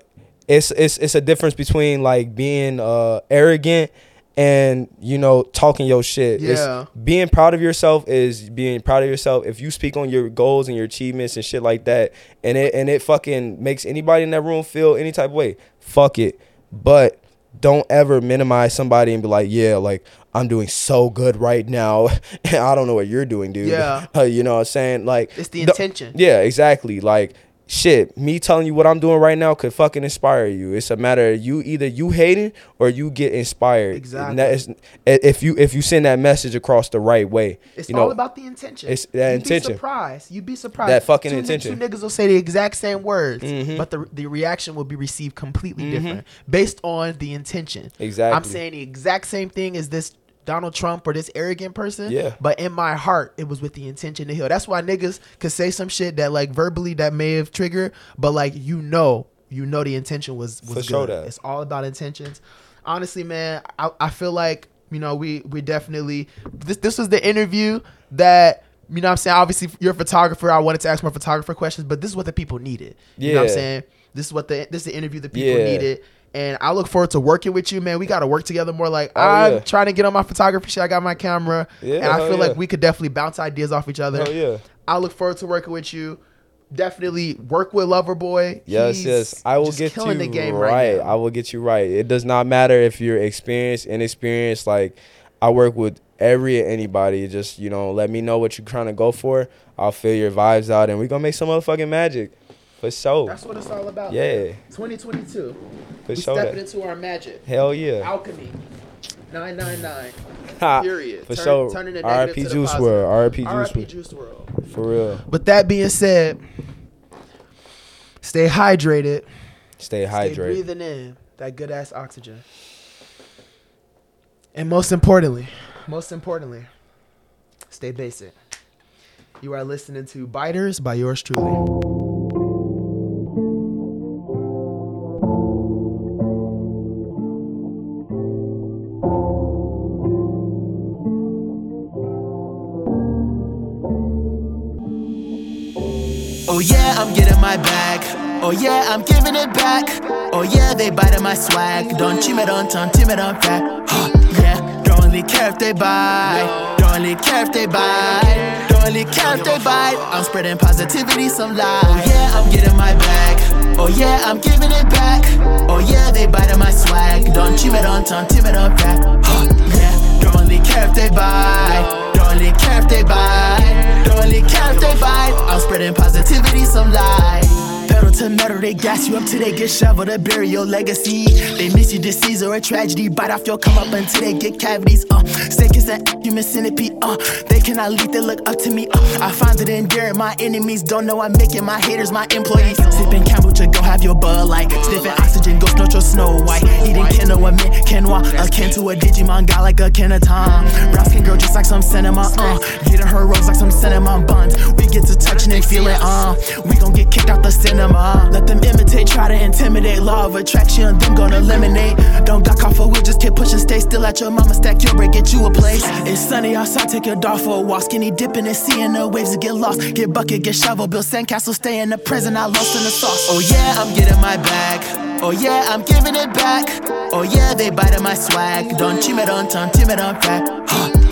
it's it's it's a difference between like being uh arrogant and you know talking your shit It's- Yeah. being proud of yourself is being proud of yourself if you speak on your goals and your achievements and shit like that and it and it fucking makes anybody in that room feel any type of way fuck it but don't ever minimize somebody and be like yeah like i'm doing so good right now <laughs> i don't know what you're doing dude Yeah. Uh, <laughs> you know what i'm saying like It's the intention. yeah, exactly. Like shit, me telling you what I'm doing right now could fucking inspire you. It's a matter of you either you hating or you get inspired. Exactly. And that is if you if you send that message across the right way. It's you all about the intention. it's that You'd intention. Be surprised. You'd be surprised. That fucking two, intention. Two niggas will say the exact same words, Mhm. but the the reaction will be received completely different based on the intention. Mm-hmm. Exactly. I'm saying the exact same thing as this Donald Trump or this arrogant person. Yeah. But in my heart, it was with the intention to heal. That's why niggas could say some shit that like verbally that may have triggered, but like you know, you know the intention was was For good. sure that. It's all about intentions. Honestly, man, I, I feel like you know we we definitely this this was the interview that you know what I'm saying obviously you're a photographer. I wanted to ask more photographer questions, but this is what the people needed. You know what I'm saying? This is what the this is the interview the people Yeah. needed. And I look forward to working with you, man. We got to work together more. Like Oh, I'm yeah. trying to get on my photography shit. I got my camera, Yeah, and I feel yeah. like we could definitely bounce ideas off each other. Hell yeah. I look forward to working with you. Definitely work with Loverboy. Yes, He's yes. I will get you right. right. I will get you right. It does not matter if you're experienced, inexperienced. Like I work with every anybody. Just you know, let me know what you're trying to go for. I'll feel your vibes out, and we gonna make some motherfucking magic for sure. That's what it's all about. Yeah. 2022. For we sure. stepping That. into our magic. Hell yeah. Alchemy. 999. Ha, Period. For Turn- sure. turning the R.I.P. negative to the Juice positive. WRLD. R.I.P. Juice R.I.P. Juice WRLD. For real. But that being said, stay hydrated. Stay hydrated. Stay hydrated. breathing in that good ass oxygen. And most importantly, most importantly, stay basic. You are listening to Biters by yours truly. Oh yeah, I'm giving it back. Oh yeah, they bite biting my swag. Don't cheat me, don't turn timid, don't fat. Huh, yeah, don't really care if they buy. Don't really care if they buy. Don't really care if they buy. I'm spreading positivity, some lies. Oh yeah, I'm getting my bag. Oh yeah, I'm giving it back. Oh yeah, they biting my swag. Don't cheat me, don't turn timid, don't fat. Huh, yeah, don't really care if they buy. Don't really care if they buy. Don't really care if they buy. I'm spreading positivity, some lies. Pedal to metal, they gas you up till they get shoveled to bury your legacy. They miss you disease or a tragedy. Bite off your come up until they get cavities. Uh, snake is an human centipede. Uh, they cannot leave, they look up to me. Uh, I find it endearing. My enemies don't know I'm making my haters my employees. Sipping kombucha, go have your bud light. Sniffing oxygen, go snort your snow white. Eating quinoa, mint quinoa, akin to a Digimon guy like a Kenaton. Brows can grow just like some cinema. Uh, getting her rose like some cinnamon buns. We get to touching and feeling. Uh, we gon' get kicked out the cinema. Let them imitate, try to intimidate. Law of attraction, them gonna eliminate. Don't got off a wheel, just keep pushing. Stay still at your mama stack your break, get you a place. It's sunny outside, take your dog for a walk. Skinny dipping and seeing the waves get lost. Get bucket, get shovel, build sandcastle, stay in the prison. I lost in the sauce. Oh yeah, I'm getting my bag. Oh yeah, I'm giving it back. Oh yeah, they biting my swag. Don't cheat me, don't turn timid, don't fat. Huh, yeah, don't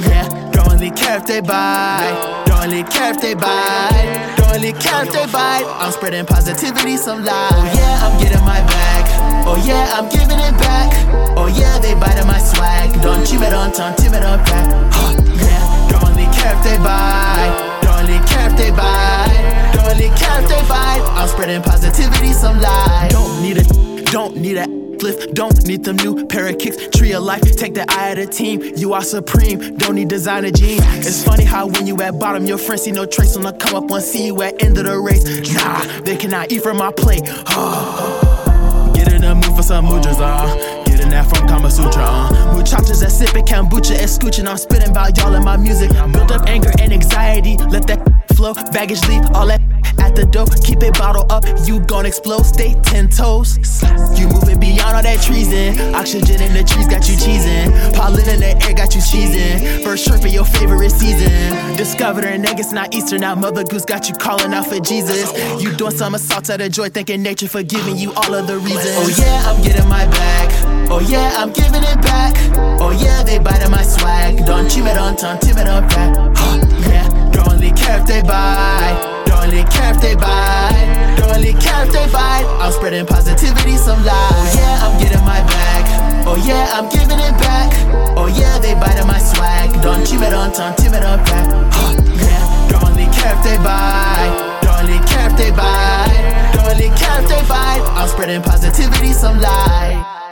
really care if they buy. Don't really care if they buy. Don't really care if they buy. I'm spreading positivity, some lies. Oh yeah, I'm getting my bag. Oh yeah, I'm giving it back. Oh yeah, they biting my swag. Don't cheat me, don't turn timid, don't fat. Huh, yeah, don't really care if they buy. Don't really care if they buy. Don't really care if they buy. I'm spreading positivity, some lies. Don't need a, don't need a lift, don't need them new pair of kicks. Tree of life, take the eye of the team. You are supreme, don't need designer jeans. It's funny how when you at bottom, your friends see no trace on the come up one, see you at end of the race. Nah, they cannot eat from my plate. <sighs> Get in the mood for some mujas, uh. That from Kama Sutra, uh. Muchachas that sipping kombucha and scooching. I'm spitting about y'all in my music. Built up anger and anxiety, let that flow. Baggage leave, all that at the door. Keep it bottled up, you gon' explode. Stay ten toes. You moving beyond all that treason. Oxygen in the trees got you cheesing. Pollen in the air got you cheesing. First trip in your favorite season. Discovered her niggas not Easter, now Mother Goose got you calling out for Jesus. You doing somersaults out of joy, thinking nature forgiving you all of the reasons. Oh yeah, I'm getting my back. Oh yeah, I'm giving it back. Oh yeah, they biting my swag. Don't cheat me, don't turn don't fat. Huh, yeah, don't really care if they buy. Don't really care if they buy. Don't really care if they buy. I'm spreading positivity, some lies. Oh yeah, I'm getting my bag. Oh yeah, I'm giving it back. Oh yeah, they biting my swag. Don't cheat me, don't turn don't fat. Huh, yeah, don't really care if they buy. Don't really care if they buy. really care if they fight. I'm spreading positivity, some light.